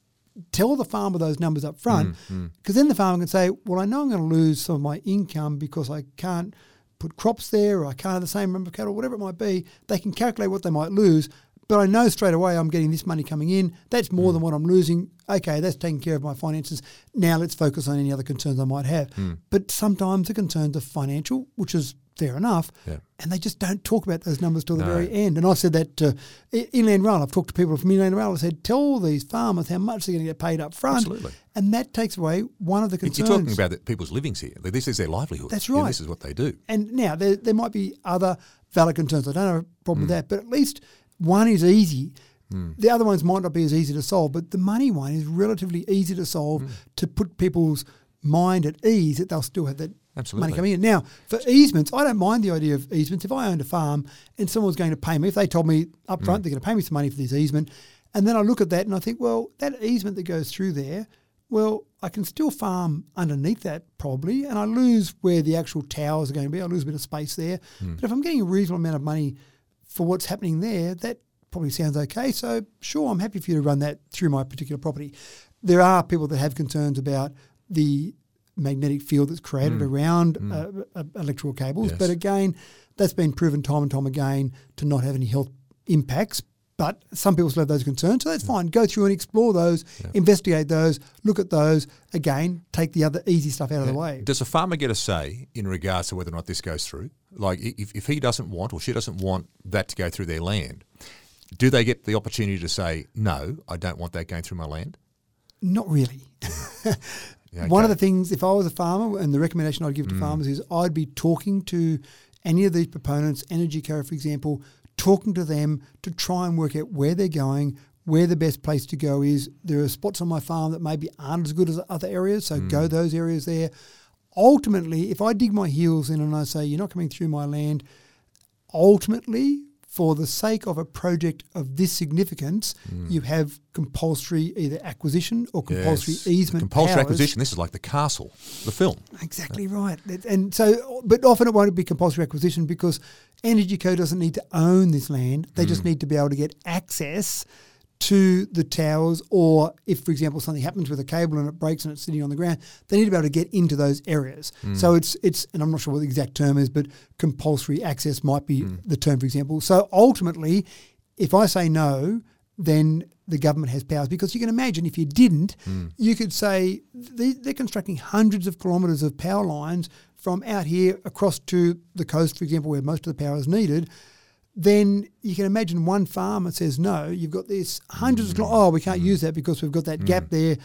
Tell the farmer those numbers up front, Hmm, because then the farmer can say, "Well, I know I'm going to lose some of my income because I can't put crops there, or I can't have the same number of cattle, whatever it might be." They can calculate what they might lose, but I know straight away I'm getting this money coming in. That's more than what I'm losing. Okay, that's taking care of my finances. Now let's focus on any other concerns I might have. But sometimes the concerns are financial, which is fair enough, Yeah. and they just don't talk about those numbers till the No. very end. And I've said that to Inland Rail. I've talked to people from Inland Rail. I said, tell these farmers how much they're going to get paid up front. Absolutely. And that takes away one of the concerns. You're talking about the people's livings here. This is their livelihood. That's Yeah, right. this is what they do. And now there, there might be other valid concerns. I don't have a problem Hmm. with that, but at least one is easy. The other ones might not be as easy to solve, but the money one is relatively easy to solve Hmm. to put people's mind at ease that they'll still have that Absolutely. money coming in. Now, for easements, I don't mind the idea of easements. If I owned a farm and someone was going to pay me, if they told me up front they're going to pay me some money for this easement, and then I look at that and I think, well, that easement that goes through there, well, I can still farm underneath that probably, and I lose where the actual towers are going to be. I lose a bit of space there. Hmm. But if I'm getting a reasonable amount of money for what's happening there, that probably sounds okay. So, sure, I'm happy for you to run that through my particular property. There are people that have concerns about the magnetic field that's created around uh, uh, electrical cables. Yes. But again, that's been proven time and time again to not have any health impacts. But some people still have those concerns, so that's fine. Go through and explore those, investigate those, look at those. Again, take the other easy stuff out of the way. Does a farmer get a say in regards to whether or not this goes through? Like, if, if he doesn't want or she doesn't want that to go through their land, do they get the opportunity to say, no, I don't want that going through my land? Not really. [laughs] Yeah, One of the things, if I was a farmer, and the recommendation I'd give to Mm. farmers is I'd be talking to any of these proponents, Energy Co, for example, talking to them to try and work out where they're going, where the best place to go is. There are spots on my farm that maybe aren't as good as other areas, so Mm. go those areas there. Ultimately, if I dig my heels in and I say, you're not coming through my land, ultimately, for the sake of a project of this significance, you have compulsory either acquisition or compulsory Yes. easement. Compulsory powers. acquisition. This is like the castle, the film. Exactly right. And so, but often it won't be compulsory acquisition because Energy Co doesn't need to own this land. They Mm. just need to be able to get access to the towers, or if, for example, something happens with a cable and it breaks and it's sitting on the ground, they need to be able to get into those areas. Mm. So it's it's, and I'm not sure what the exact term is, but compulsory access might be Mm. the term, for example. So ultimately, if I say no, then the government has powers because you can imagine if you didn't, Mm. you could say they, they're constructing hundreds of kilometres of power lines from out here across to the coast, for example, where most of the power is needed. Then you can imagine one farmer says no. You've got this hundreds of mm. oh we can't use that because we've got that gap mm. there.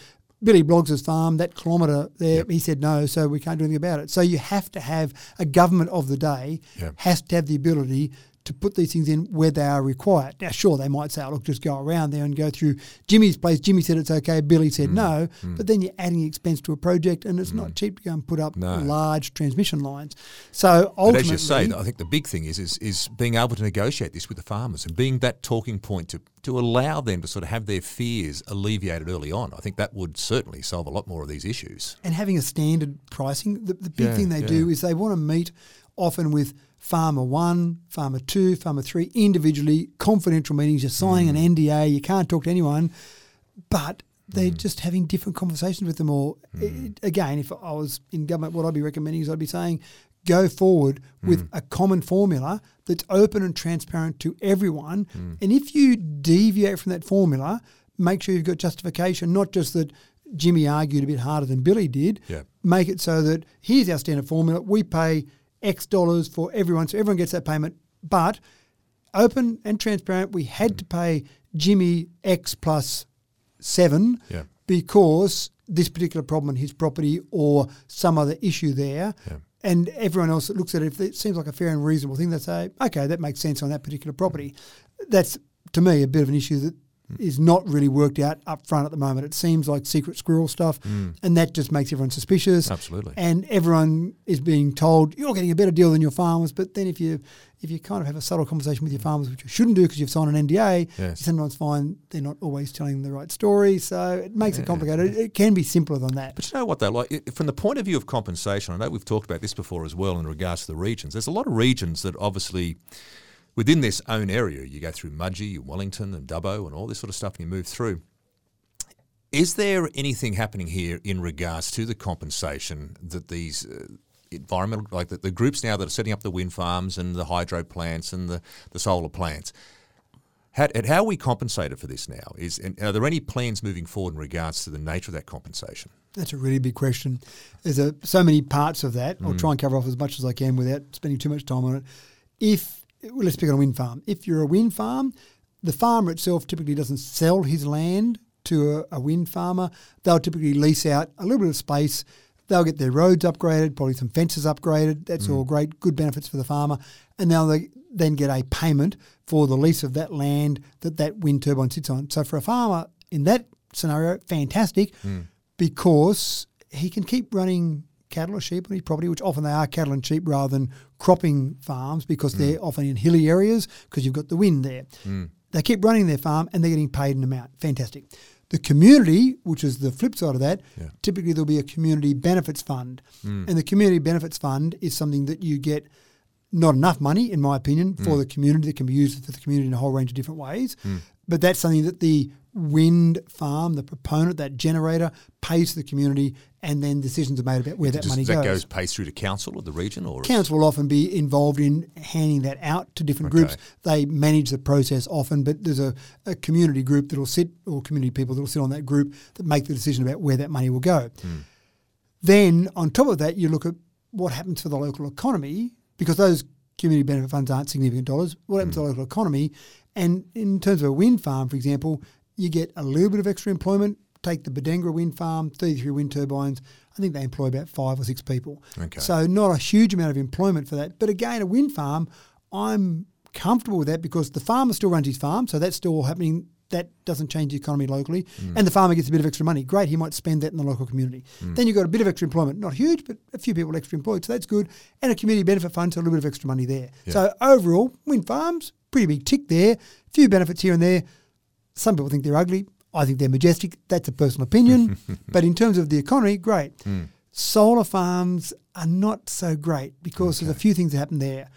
Billy Bloggs' farm, that kilometre there, he said no, so we can't do anything about it. So you have to have a government of the day Yep. has to have the ability to put these things in where they are required. Now, sure, they might say, oh, look, just go around there and go through Jimmy's place. Jimmy said it's okay. Billy said Mm. no. But then you're adding expense to a project and it's not cheap to go and put up No. large transmission lines. So But as you say, I think the big thing is, is is being able to negotiate this with the farmers and being that talking point to, to allow them to sort of have their fears alleviated early on. I think that would certainly solve a lot more of these issues. and having a standard pricing, the, the big Yeah, thing they yeah. do is they want to meet often with farmer one, farmer two, farmer three, individually, confidential meetings. You're signing Mm. an NDA, you can't talk to anyone, but they're Mm. just having different conversations with them all. It- again, if I was in government, what I'd be recommending is I'd be saying, go forward Mm. with a common formula that's open and transparent to everyone. Mm. And if you deviate from that formula, make sure you've got justification, not just that Jimmy argued a bit harder than Billy did. Yeah. Make it so that here's our standard formula. We pay X dollars for everyone, so everyone gets that payment. But open and transparent, we had to pay Jimmy X plus seven Yeah. because this particular problem in his property or some other issue there. Yeah. And everyone else that looks at it, if it seems like a fair and reasonable thing, they say, okay, that makes sense on that particular property. That's, to me, a bit of an issue that is not really worked out up front at the moment. It seems like secret squirrel stuff, mm. and that just makes everyone suspicious. Absolutely. And everyone is being told you're getting a better deal than your farmers. But then if you if you kind of have a subtle conversation with your farmers, which you shouldn't do because you've signed an NDA, Yes. you sometimes find they're not always telling the right story. So it makes it complicated. It can be simpler than that. But you know what, though? Like, from the point of view of compensation, I know we've talked about this before as well in regards to the regions. There's a lot of regions that obviously, within this own area, you go through Mudgee, Wellington, and Dubbo, and all this sort of stuff, and you move through. Is there anything happening here in regards to the compensation that these uh, environmental, like the, the groups now that are setting up the wind farms and the hydro plants and the, the solar plants? How, how are we compensated for this now? Is and are there any plans moving forward in regards to the nature of that compensation? That's a really big question. There's a, so many parts of that. I'll try and cover off as much as I can without spending too much time on it. If let's pick on a wind farm. If you're a wind farm, the farmer itself typically doesn't sell his land to a, a wind farmer. They'll typically lease out a little bit of space. They'll get their roads upgraded, probably some fences upgraded. That's all mm. great, good benefits for the farmer. And now they then get a payment for the lease of that land that that wind turbine sits on. So for a farmer in that scenario, fantastic mm. because he can keep running cattle or sheep on his property, which often they are cattle and sheep rather than cropping farms because they're mm. often in hilly areas because you've got the wind there. Mm. They keep running their farm and they're getting paid an amount. Fantastic. The community, which is the flip side of that, typically there'll be a community benefits fund. Mm. And the community benefits fund is something that you get not enough money, in my opinion, for the community that can be used for the community in a whole range of different ways. But that's something that the wind farm, the proponent, that generator, pays to the community, and then decisions are made about where that Does money that goes. That goes pays through to council or the region or Council will often be involved in handing that out to different groups. They manage the process often, but there's a, a community group that will sit, or community people that will sit on that group that make the decision about where that money will go. Hmm. Then, on top of that, you look at what happens for the local economy because those community benefit funds aren't significant dollars. What happens to the local economy? And in terms of a wind farm, for example, you get a little bit of extra employment. Take the Bodangora wind farm, 33 wind turbines. I think they employ about five or six people. Okay. So not a huge amount of employment for that. But again, a wind farm, I'm comfortable with that because the farmer still runs his farm, so that's still happening. That doesn't change the economy locally, mm. and the farmer gets a bit of extra money. Great, he might spend that in the local community. Mm. Then you've got a bit of extra employment, not huge, but a few people extra employed, so that's good. And a community benefit fund, so a little bit of extra money there. So overall, wind farms, pretty big tick there. A few benefits here and there. Some people think they're ugly. I think they're majestic. That's a personal opinion. [laughs] but in terms of the economy, great. Solar farms are not so great because there's a few things that happen there.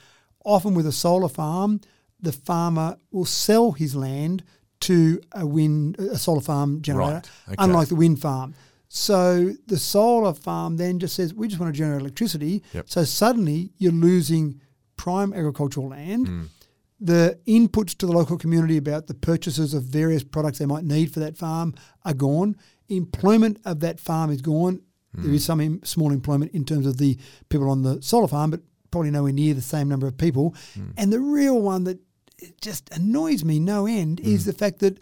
Often with a solar farm, the farmer will sell his land to a wind, a solar farm generator, Right, okay. unlike the wind farm. So the solar farm then just says, we just want to generate electricity. Yep. So suddenly you're losing prime agricultural land. Hmm. The inputs to the local community about the purchases of various products they might need for that farm are gone. Employment of that farm is gone. There hmm. is some em- small employment in terms of the people on the solar farm, but probably nowhere near the same number of people. Hmm. And the real one that just annoys me no end is hmm. the fact that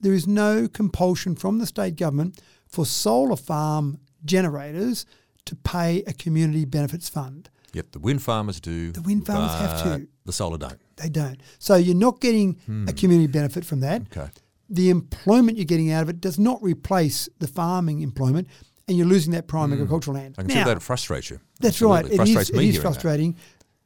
there is no compulsion from the state government for solar farm generators to pay a community benefits fund. Yep, the wind farmers do. The wind farmers have to. The solar don't. They don't. So you're not getting a community benefit from that. Okay. The employment you're getting out of it does not replace the farming employment, and you're losing that prime agricultural land. I can Now, see that frustrates you. that's Absolutely. right. It It frustrates is, me it is hearing that. frustrating.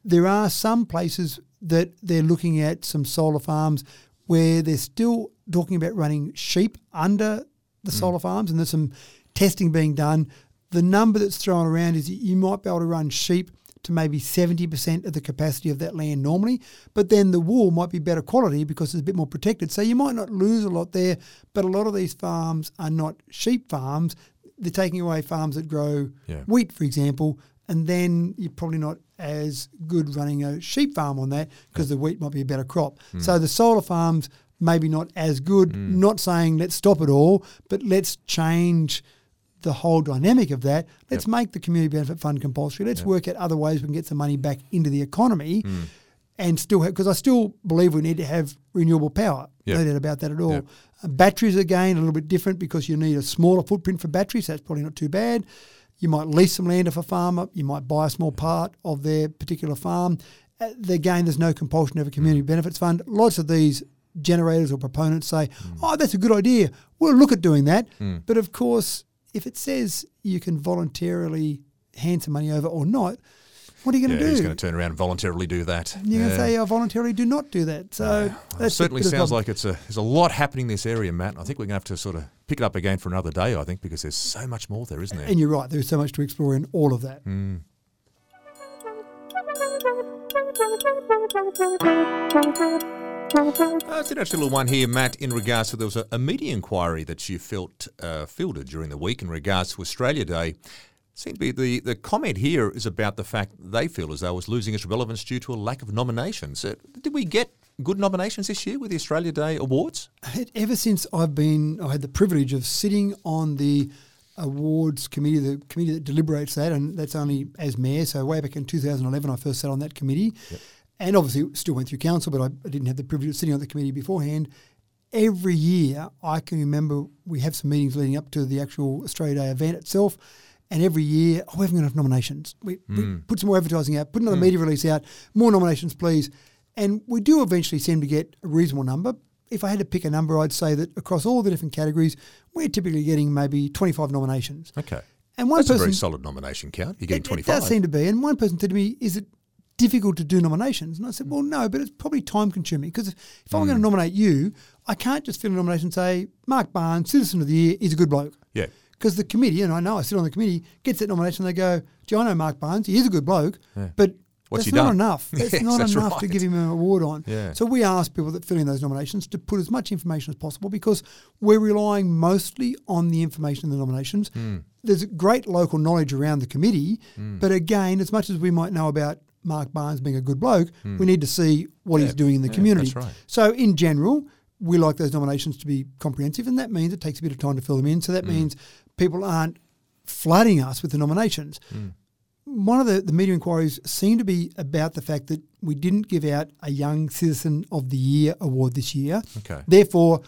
There are some places that they're looking at some solar farms where they're still talking about running sheep under Hmm. the solar farms, and there's some testing being done. The number that's thrown around is that you might be able to run sheep to maybe 70% of the capacity of that land normally, but then the wool might be better quality because it's a bit more protected. So you might not lose a lot there, but a lot of these farms are not sheep farms. They're taking away farms that grow Yeah. wheat, for example, and then you're probably not as good running a sheep farm on that because the wheat might be a better crop. Hmm. So the solar farms maybe not as good. Hmm. Not saying let's stop it all, but let's change the whole dynamic of that. Let's make the community benefit fund compulsory. Let's work out other ways we can get some money back into the economy. And still have, because I still believe we need to have renewable power. Yep. No doubt about that at all. Yep. Uh, batteries, again, a little bit different because you need a smaller footprint for batteries. So that's probably not too bad. You might lease some land off a farmer. You might buy a small part of their particular farm. Uh, again, there's no compulsion of a community benefits fund. Lots of these generators or proponents say, oh, that's a good idea. We'll look at doing that. But of course, if it says you can voluntarily hand some money over or not, what are you Yeah, going to who's do? going to turn around and voluntarily do that? You're going to say, I voluntarily do not do that. So Well, that's it certainly sounds problem. like it's a there's a lot happening in this area, Matt. I think we're going to have to sort of pick it up again for another day. I think because there's so much more there, isn't there? And you're right, there's so much to explore in all of that. Mm. Uh, it's an interesting little one here, Matt, in regards to there was a, a media inquiry that you felt uh, fielded during the week in regards to Australia Day. Seemed to be the, the comment here is about the fact they feel as though it was losing its relevance due to a lack of nominations. Uh, did we get good nominations this year with the Australia Day awards? Ever since I've been, I had the privilege of sitting on the awards committee, the committee that deliberates that, and that's only as mayor. So way back in 2011, I first sat on that committee, and obviously still went through council, but I, I didn't have the privilege of sitting on the committee beforehand. Every year, I can remember we have some meetings leading up to the actual Australia Day event itself. And every year, oh, we haven't got enough nominations. We, we hmm. put some more advertising out, put another hmm. media release out, more nominations, please. And we do eventually seem to get a reasonable number. If I had to pick a number, I'd say that across all the different categories, we're typically getting maybe 25 nominations. Okay. And one That's a very solid nomination count. You're getting it, it does seem to be. And one person said to me, "Is it difficult to do nominations?" And I said, "Well, no, but it's probably time consuming because if, if I'm going to nominate you, I can't just fill a nomination and say Mark Barnes, Citizen of the Year, is a good bloke." yeah. Because the committee, and I know I sit on the committee, gets that nomination. And they go, "Gee, I know Mark Barnes. He is a good bloke, but." What's that's not done?" enough. [laughs] That's Yes, not that's enough to give him an award on. Yeah. So we ask people that fill in those nominations to put as much information as possible because we're relying mostly on the information in the nominations. Hmm. There's great local knowledge around the committee, but again, as much as we might know about Mark Barnes being a good bloke, we need to see what he's Hmm. Doing in the yeah, community. that's right. So in general, we like those nominations to be comprehensive, and that means it takes a bit of time to fill them in. So that Hmm. means people aren't flooding us with the nominations. Hmm. One of the, the media inquiries seemed to be about the fact that we didn't give out a Young Citizen of the Year award this year. Okay. Therefore,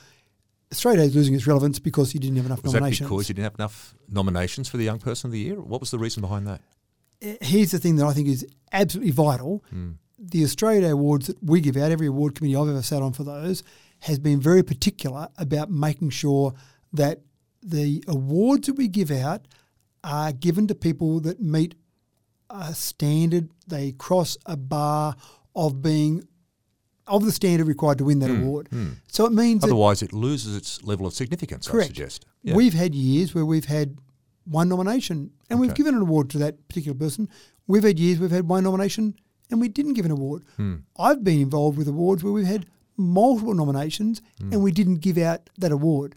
Australia is losing its relevance because you didn't have enough Was that because you didn't have enough nominations for the Young Person of the Year? What was the reason behind that? Here's the thing that I think is absolutely vital. Hmm. The Australia Day awards that we give out, every award committee I've ever sat on for those, has been very particular about making sure that the awards that we give out are given to people that meet a standard, they cross a bar of being of the standard required to win that hmm. award. Hmm. So it means Otherwise, it loses its level of significance, I Correct. suggest. Yeah. We've had years where we've had one nomination and we've given an award to that particular person. We've had years we've had one nomination and we didn't give an award. Hmm. I've been involved with awards where we've had multiple nominations Hmm. and we didn't give out that award.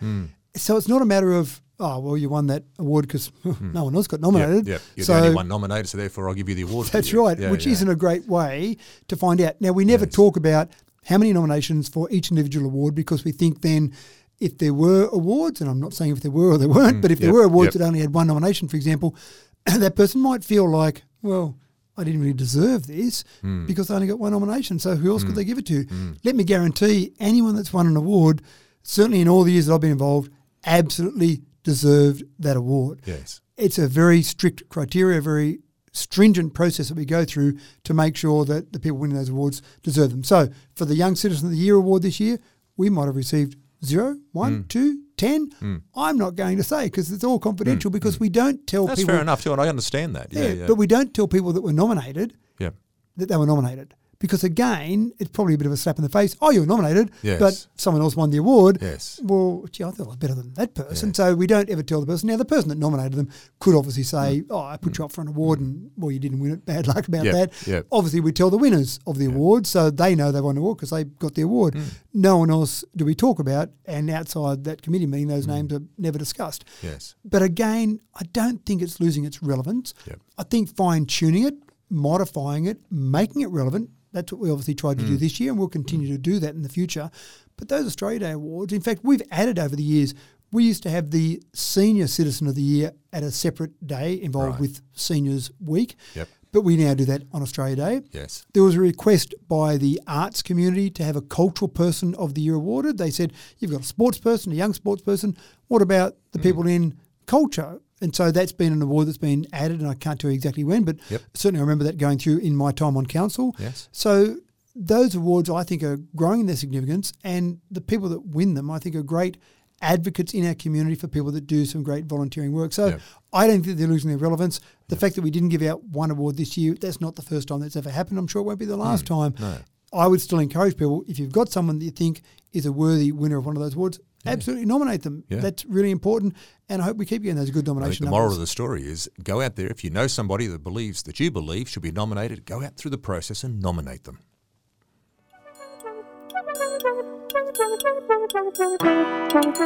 So it's not a matter of oh well you won that award because [laughs] no one else got Hmm. Yeah, nominated. You're so the only one nominated, so therefore I'll give you the award. that's right, Yeah, which yeah. isn't a great way to find out. Now, we never Yes. talk about how many nominations for each individual award because we think then if there were awards, and I'm not saying if there were or there weren't, but if there Mm, were awards yep. that only had one nomination, for example, [clears throat] that person might feel like, well, I didn't really deserve this Mm. because I only got one nomination. So who else could they give it to? Let me guarantee anyone that's won an award, certainly in all the years that I've been involved, absolutely deserved that award Yes. it's a very strict criteria, very stringent process that we go through to make sure that the people winning those awards deserve them. So for the Young Citizen of the Year award this year, we might have received zero, one, Mm. two, ten. I'm not going to say because it's all confidential because we don't tell Mm. That's people. fair enough too, and I understand that. Yeah, Yeah, yeah. but we don't tell people that were nominated yeah. that they were nominated. Because again, it's probably a bit of a slap in the face. Oh, you were nominated, Yes. but someone else won the award. Yes. Well, gee, I thought I was better than that person. Yeah. So we don't ever tell the person. Now, the person that nominated them could obviously say, Mm. "Oh, I put you up for an award, and well, you didn't win it. [laughs] Bad luck about Yep, that." yep. Obviously, we tell the winners of the award, so they know they won the award because they got the award. Mm. No one else do we talk about, and outside that committee meeting, Mm. those names are never discussed. Yes. But again, I don't think it's losing its relevance. Yep. I think fine tuning it, modifying it, making it relevant. That's what we obviously tried to Mm. do this year, and we'll continue to do that in the future. But those Australia Day awards, in fact, we've added over the years. We used to have the Senior Citizen of the Year at a separate day involved Right. with Seniors Week. Yep. But we now do that on Australia Day. Yes. There was a request by the arts community to have a cultural person of the year awarded. They said, You've got a sports person, a young sports person. What about Mm. the people in culture? And so that's been an award that's been added, and I can't tell you exactly when, but Yep. certainly I remember that going through in my time on council. Yes. So those awards, I think, are growing in their significance, and the people that win them, I think, are great advocates in our community for people that do some great volunteering work. So Yeah. I don't think they're losing their relevance. The fact that we didn't give out one award this year, that's not the first time that's ever happened. I'm sure it won't be the last mm. time. no. I would still encourage people, if you've got someone that you think is a worthy winner of one of those awards, absolutely nominate them. Yeah. That's really important. And I hope we keep getting those good nomination the moral of the story is go out there. If you know somebody that believes that you believe should be nominated, go out through the process and nominate them.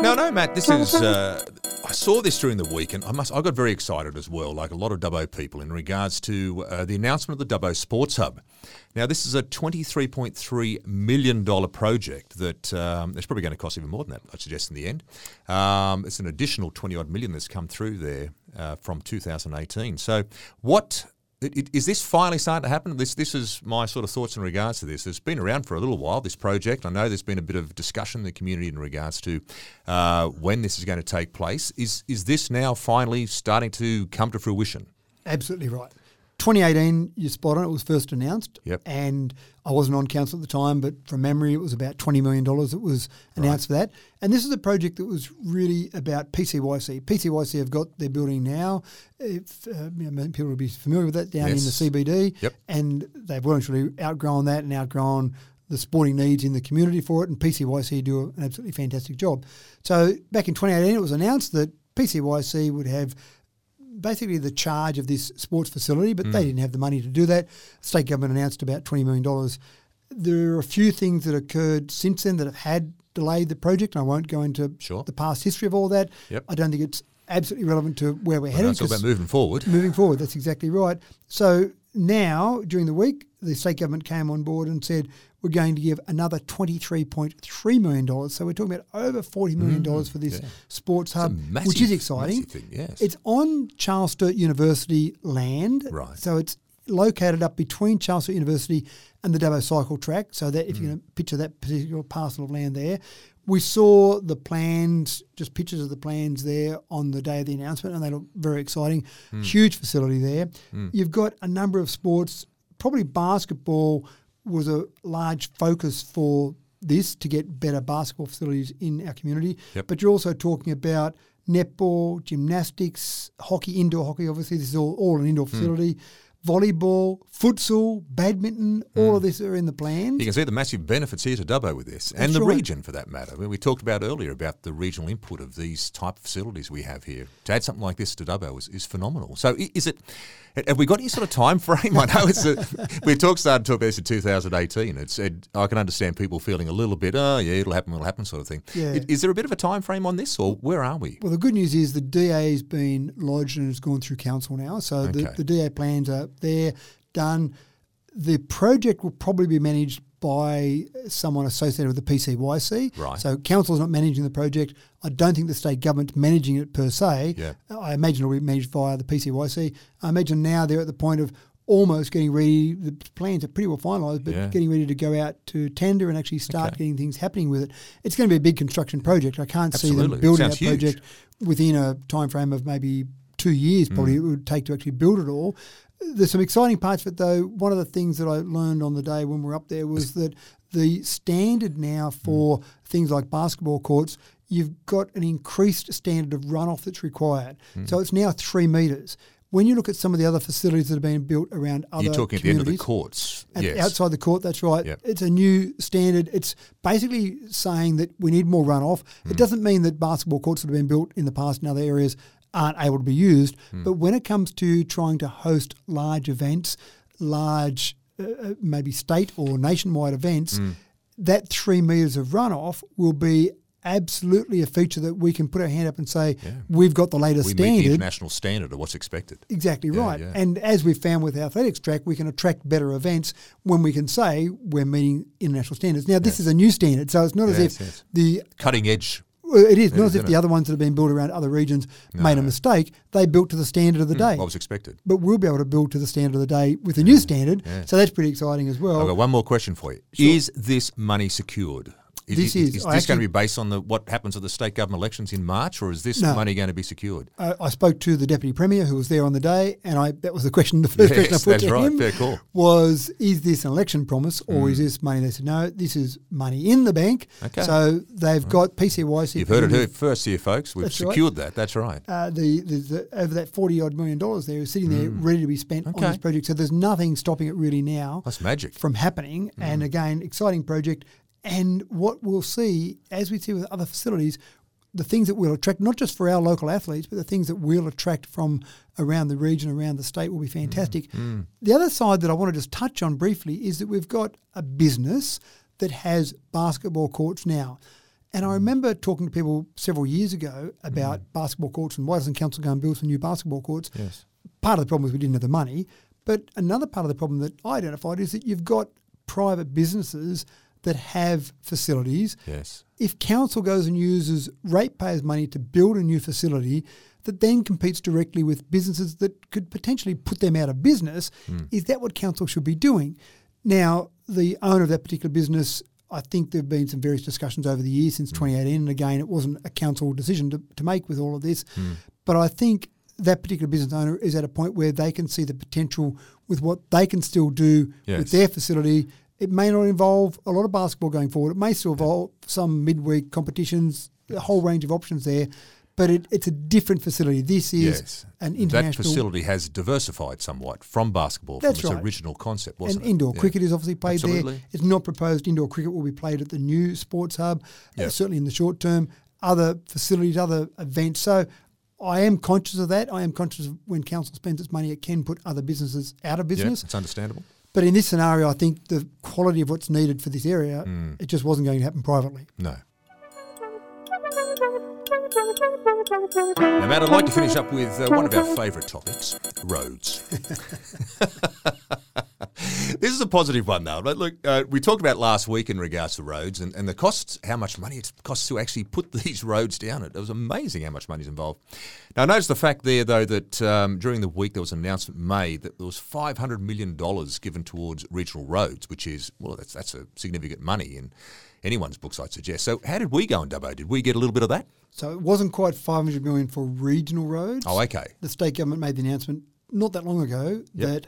No, no, Matt. This is. Uh, I saw this during the week, and I must. I got very excited as well, like a lot of Dubbo people, in regards to uh, the announcement of the Dubbo Sports Hub. Now, this is a twenty-three point three million dollar project that um, it's probably going to cost even more than that. I suggest in the end, um, it's an additional twenty odd million that's come through there uh, from two thousand eighteen. So, what Is this finally starting to happen? This this is my sort of thoughts in regards to this. It's been around for a little while. This project. I know there's been a bit of discussion in the community in regards to uh, when this is going to take place. Is is this now finally starting to come to fruition? Absolutely right. 2018, you're spot on. It was first announced. Yep. And I wasn't on council at the time, but from memory, it was about $20 million that was announced for that. And this is a project that was really about PCYC. PCYC have got their building now. If, uh, you know, people will be familiar with that down Yes. in the CBD. Yep. And they've well outgrown that and outgrown the sporting needs in the community for it. And PCYC do an absolutely fantastic job. So back in 2018, it was announced that PCYC would have basically the charge of this sports facility, but Mm. they didn't have the money to do that. State government announced about $20 million. There are a few things that occurred since then that have had delayed the project. I won't go into Sure. the past history of all that. Yep. I don't think it's absolutely relevant to where we're Well, headed. it's all about moving forward. moving forward, that's exactly right. So now, during the week, the state government came on board and said, we're going to give another $23.3 million. So we're talking about over $40 million for this Mm, yeah. sports hub, massive- which is exciting. thing, yes. It's on Charles Sturt University land. Right. So it's located up between Charles Sturt University and the Dubbo cycle track. So that if Mm. going to picture that particular parcel of land there, we saw the plans, just pictures of the plans there on the day of the announcement, and they look very exciting. Mm. Huge facility there. You've got a number of sports. Probably basketball was a large focus for this to get better basketball facilities in our community. Yep. But you're also talking about netball, gymnastics, hockey, indoor hockey. Obviously, this is all, all an Hmm. indoor facility. Volleyball, futsal, badminton, all of hmm. this are in the plans. You can see the massive benefits here to Dubbo with this, and That's the right. region for that matter. I mean, we talked about earlier about the regional input of these type of facilities we have here. To add something like this to Dubbo is, is phenomenal. So, is it? Have we got any sort of time frame? [laughs] I know it's a, we talked started to talk about this in 2018. It's it, I can understand people feeling a little bit, oh yeah, it'll happen, it'll happen, sort of thing. Yeah. Is there a bit of a time frame on this, or where are we? Well, the good news is the DA has been lodged and has gone through council now. So the, the DA plans are there, done. The project will probably be managed by someone associated with the PCYC. Right. So council is not managing the project. I don't think the state government's managing it per se. Yeah. I imagine it'll be managed via the PCYC. I imagine now they're at the point of almost getting ready. The plans are pretty well finalised, but Yeah. getting ready to go out to tender and actually start Okay. getting things happening with it. It's going to be a big construction project. I can't see them building that huge. project within a time frame of maybe two years. Probably it would take to actually build it all. There's some exciting parts of it though. One of the things that I learned on the day when we were up there was that the standard now for things like basketball courts, you've got an increased standard of runoff that's required. So it's now three metres. When you look at some of the other facilities that have been built around other You're talking at the end of the courts. yes. outside the court. That's right. Yep. It's a new standard. It's basically saying that we need more runoff. Hmm. It doesn't mean that basketball courts that have been built in the past in other areas aren't able to be used. Hmm. But when it comes to trying to host large events, large uh, uh, maybe state or nationwide events, Hmm. that three meters of runoff will be absolutely a feature that we can put our hand up and say Yeah. we've got the latest we meet the standard. international standard of what's expected. Exactly Yeah, right. yeah. And as we've found with athletics track, we can attract better events when we can say we're meeting international standards. Now, this is a new standard, so it's not as if the Cutting edge. Well, it is It not is, as if the it? other ones that have been built around other regions made a mistake. They built to the standard of the hmm, day. What was expected. but we'll be able to build to the standard of the day with the new standard. yeah. So that's pretty exciting as well. I've got one more question for you. Is this money secured? Is, This is, is- is I this going to be based on the what happens at the state government elections in March, or is this No. money going to be secured? Uh, I spoke to the deputy premier who was there on the day, and I that was the question. The first [laughs] question I put that's to right. him Fair call. Mm. was, "Is this an election promise, or is this money?" They said, "No, this is money in the bank." Okay. So they've got PCYC. You've heard it here first here, folks. We've That's right. secured that. That's right. Uh, the, the, the over that forty odd million dollars there is sitting there ready to be spent on Mm. This project. So there's nothing stopping it really now That's magic. from happening. Mm. And again, exciting project. And what we'll see, as we see with other facilities, the things that we'll attract, not just for our local athletes, but the things that we'll attract from around the region, around the state, will be fantastic. Mm. mm. The other side that I want to just touch on briefly is that we've got a business that has basketball courts now. And I mm. remember talking to people several years ago about mm. basketball courts and why doesn't council go and build some new basketball courts? Yes. Part of the problem is we didn't have the money. But another part of the problem that I identified is that you've got private businesses that have facilities. Yes. If council goes and uses ratepayers' money to build a new facility that then competes directly with businesses that could potentially put them out of business, hmm. is that what council should be doing? Now, the owner of that particular business, I think there have been some various discussions over the years since hmm. 2018, and again, it wasn't a council decision to, to make with all of this. Hmm. But I think that particular business owner is at a point where they can see the potential with what they can still do Yes. with their facility. It may not involve a lot of basketball going forward. It may still involve some midweek competitions, a whole range of options there. But it, it's a different facility. This is Yes. an That facility has diversified somewhat from basketball, That's from its right. original concept, and wasn't it? indoor Yeah. cricket is obviously played Absolutely. there. It's not proposed indoor cricket will be played at the new sports hub, uh, certainly in the short term. Other facilities, other events. So I am conscious of that. I am conscious of when council spends its money, it can put other businesses out of Yeah, business. it's understandable. But in this scenario, I think the quality of what's needed for this area, Mm. it just wasn't going to happen privately. No. Now, Matt, I'd like to finish up with uh, one of our favourite topics roads. [laughs] [laughs] this is a positive one, though. But look, uh, we talked about last week in regards to roads and, and the costs, how much money it costs to actually put [laughs] these roads down. It was amazing how much money is involved. Now, notice the fact there, though, that um, during the week there was an announcement made that there was $500 million given towards regional roads, which is, well, that's, that's a significant money in anyone's books, I'd suggest. So, how did we go in Dubbo? Did we get a little bit of that? So it wasn't quite 500 million for regional roads. Oh, okay. The state government made the announcement not that long ago Yep. that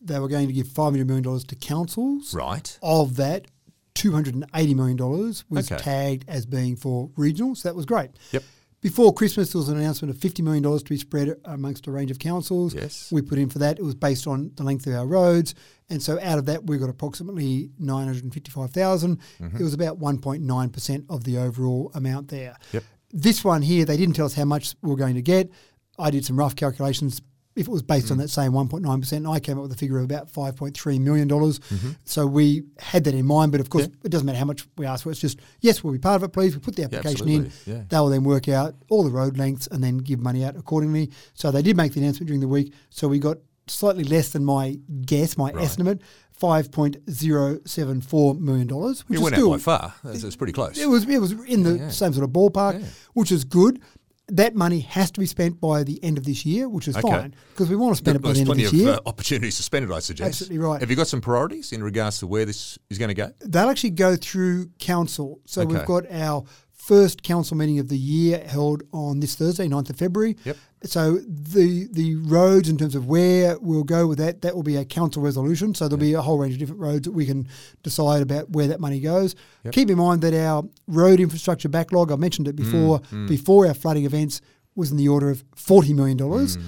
they were going to give $500 million to councils. Right. Of that, $280 million was Okay. tagged as being for regional, so that was great. Yep. Before Christmas, there was an announcement of $50 million to be spread amongst a range of councils. Yes. We put in for that. It was based on the length of our roads. And so out of that, we got approximately 955000 mm-hmm. It was about 1.9% of the overall amount there. Yep. This one here, they didn't tell us how much we are going to get. I did some rough calculations. If it was based on mm. that same 1.9%, I came up with a figure of about $5.3 million. Mm-hmm. So we had that in mind, but of course, Yeah. it doesn't matter how much we ask for. It's just, yes, we'll be part of it, please. We put the application in. Yeah. They will then work out all the road lengths and then give money out accordingly. So they did make the announcement during the week. So we got slightly less than my guess, my Right. estimate, $5.074 million, which You is went still out by far. That's, that's pretty close. it was it was in the yeah. same sort of ballpark, Yeah. which is good. That money has to be spent by the end of this year, which is Okay. fine because we want to spend it by the There's end of plenty this of year. uh, opportunities to spend it, I suggest. Absolutely right. Have you got some priorities in regards to where this is going to go? They'll actually go through council. So Okay. we've got our first council meeting of the year held on this Thursday, 9th of February. Yep. So the the roads in terms of where we'll go with that, that will be a council resolution. So there'll be a whole range of different roads that we can decide about where that money goes. Yep. Keep in mind that our road infrastructure backlog, I mentioned it Mm, before, before our flooding events was in the order of $40 million. Mm.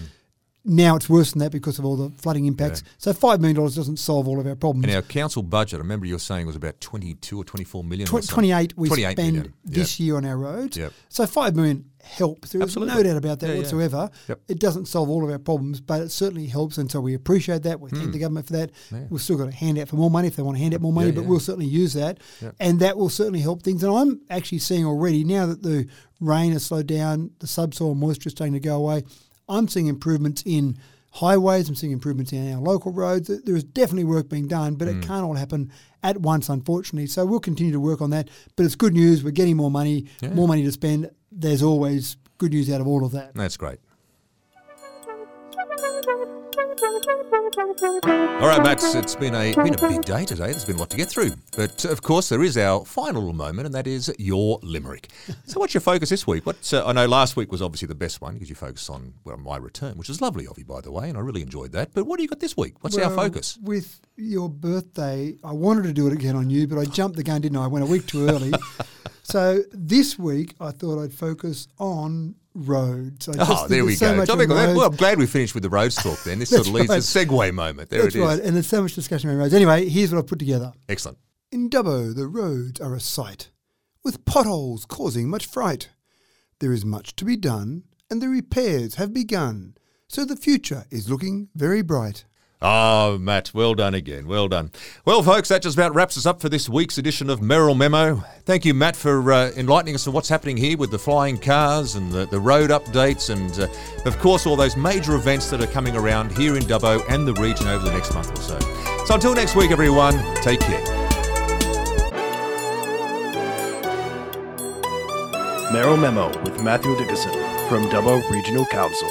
Now it's worse than that because of all the flooding impacts. So $5 million doesn't solve all of our problems. And our council budget, I remember you were saying was about 22 or 24 million. or Tw- something. 28 we 28 spend million. this year on our roads. Yep. So 5 million helps. There is no doubt about that Yeah, yeah. whatsoever. Yep. It doesn't solve all of our problems, but it certainly helps. And so we appreciate that. We thank hmm. the government for that. Yeah. We've still got a handout for more money if they want to hand out more money, Yeah, but yeah. we'll certainly use that. Yep. And that will certainly help things. And I'm actually seeing already, now that the rain has slowed down, the subsoil moisture is starting to go away, I'm seeing improvements in highways. I'm seeing improvements in our local roads. There is definitely work being done, but Hmm. it can't all happen at once, unfortunately. So we'll continue to work on that. But it's good news. We're getting more money, Yeah. more money to spend. There's always good news out of all of that. That's great. All right, Matt, it's been a been a big day today. There's been a lot to get through. But of course, there is our final moment, and that is your limerick. So, what's your focus this week? What uh, I know last week was obviously the best one because you focused on well, my return, which is lovely of you, by the way, and I really enjoyed that. But what do you got this week? What's our focus? With your birthday, I wanted to do it again on you, but I jumped the gun, didn't I? I went a week too early. [laughs] so this week, I thought I'd focus on roads. I Oh, there we so go. Topic- well, I'm glad we finished with the roads talk then. This [laughs] sort of leads right. to segue moment. There That's it is. right, and there's so much discussion around roads. Anyway, here's what I've put together. Excellent. In Dubbo, the roads are a sight, with potholes causing much fright. There is much to be done, and the repairs have begun, so the future is looking very bright. Oh, Matt, well done again. Well done. Well, folks, that just about wraps us up for this week's edition of Mayoral Memo. Thank you, Matt, for uh, enlightening us on what's happening here with the flying cars and the, the road updates and, uh, of course, all those major events that are coming around here in Dubbo and the region over the next month or so. So until next week, everyone, take care. Mayoral Memo with Matthew Dickinson from Dubbo Regional Council.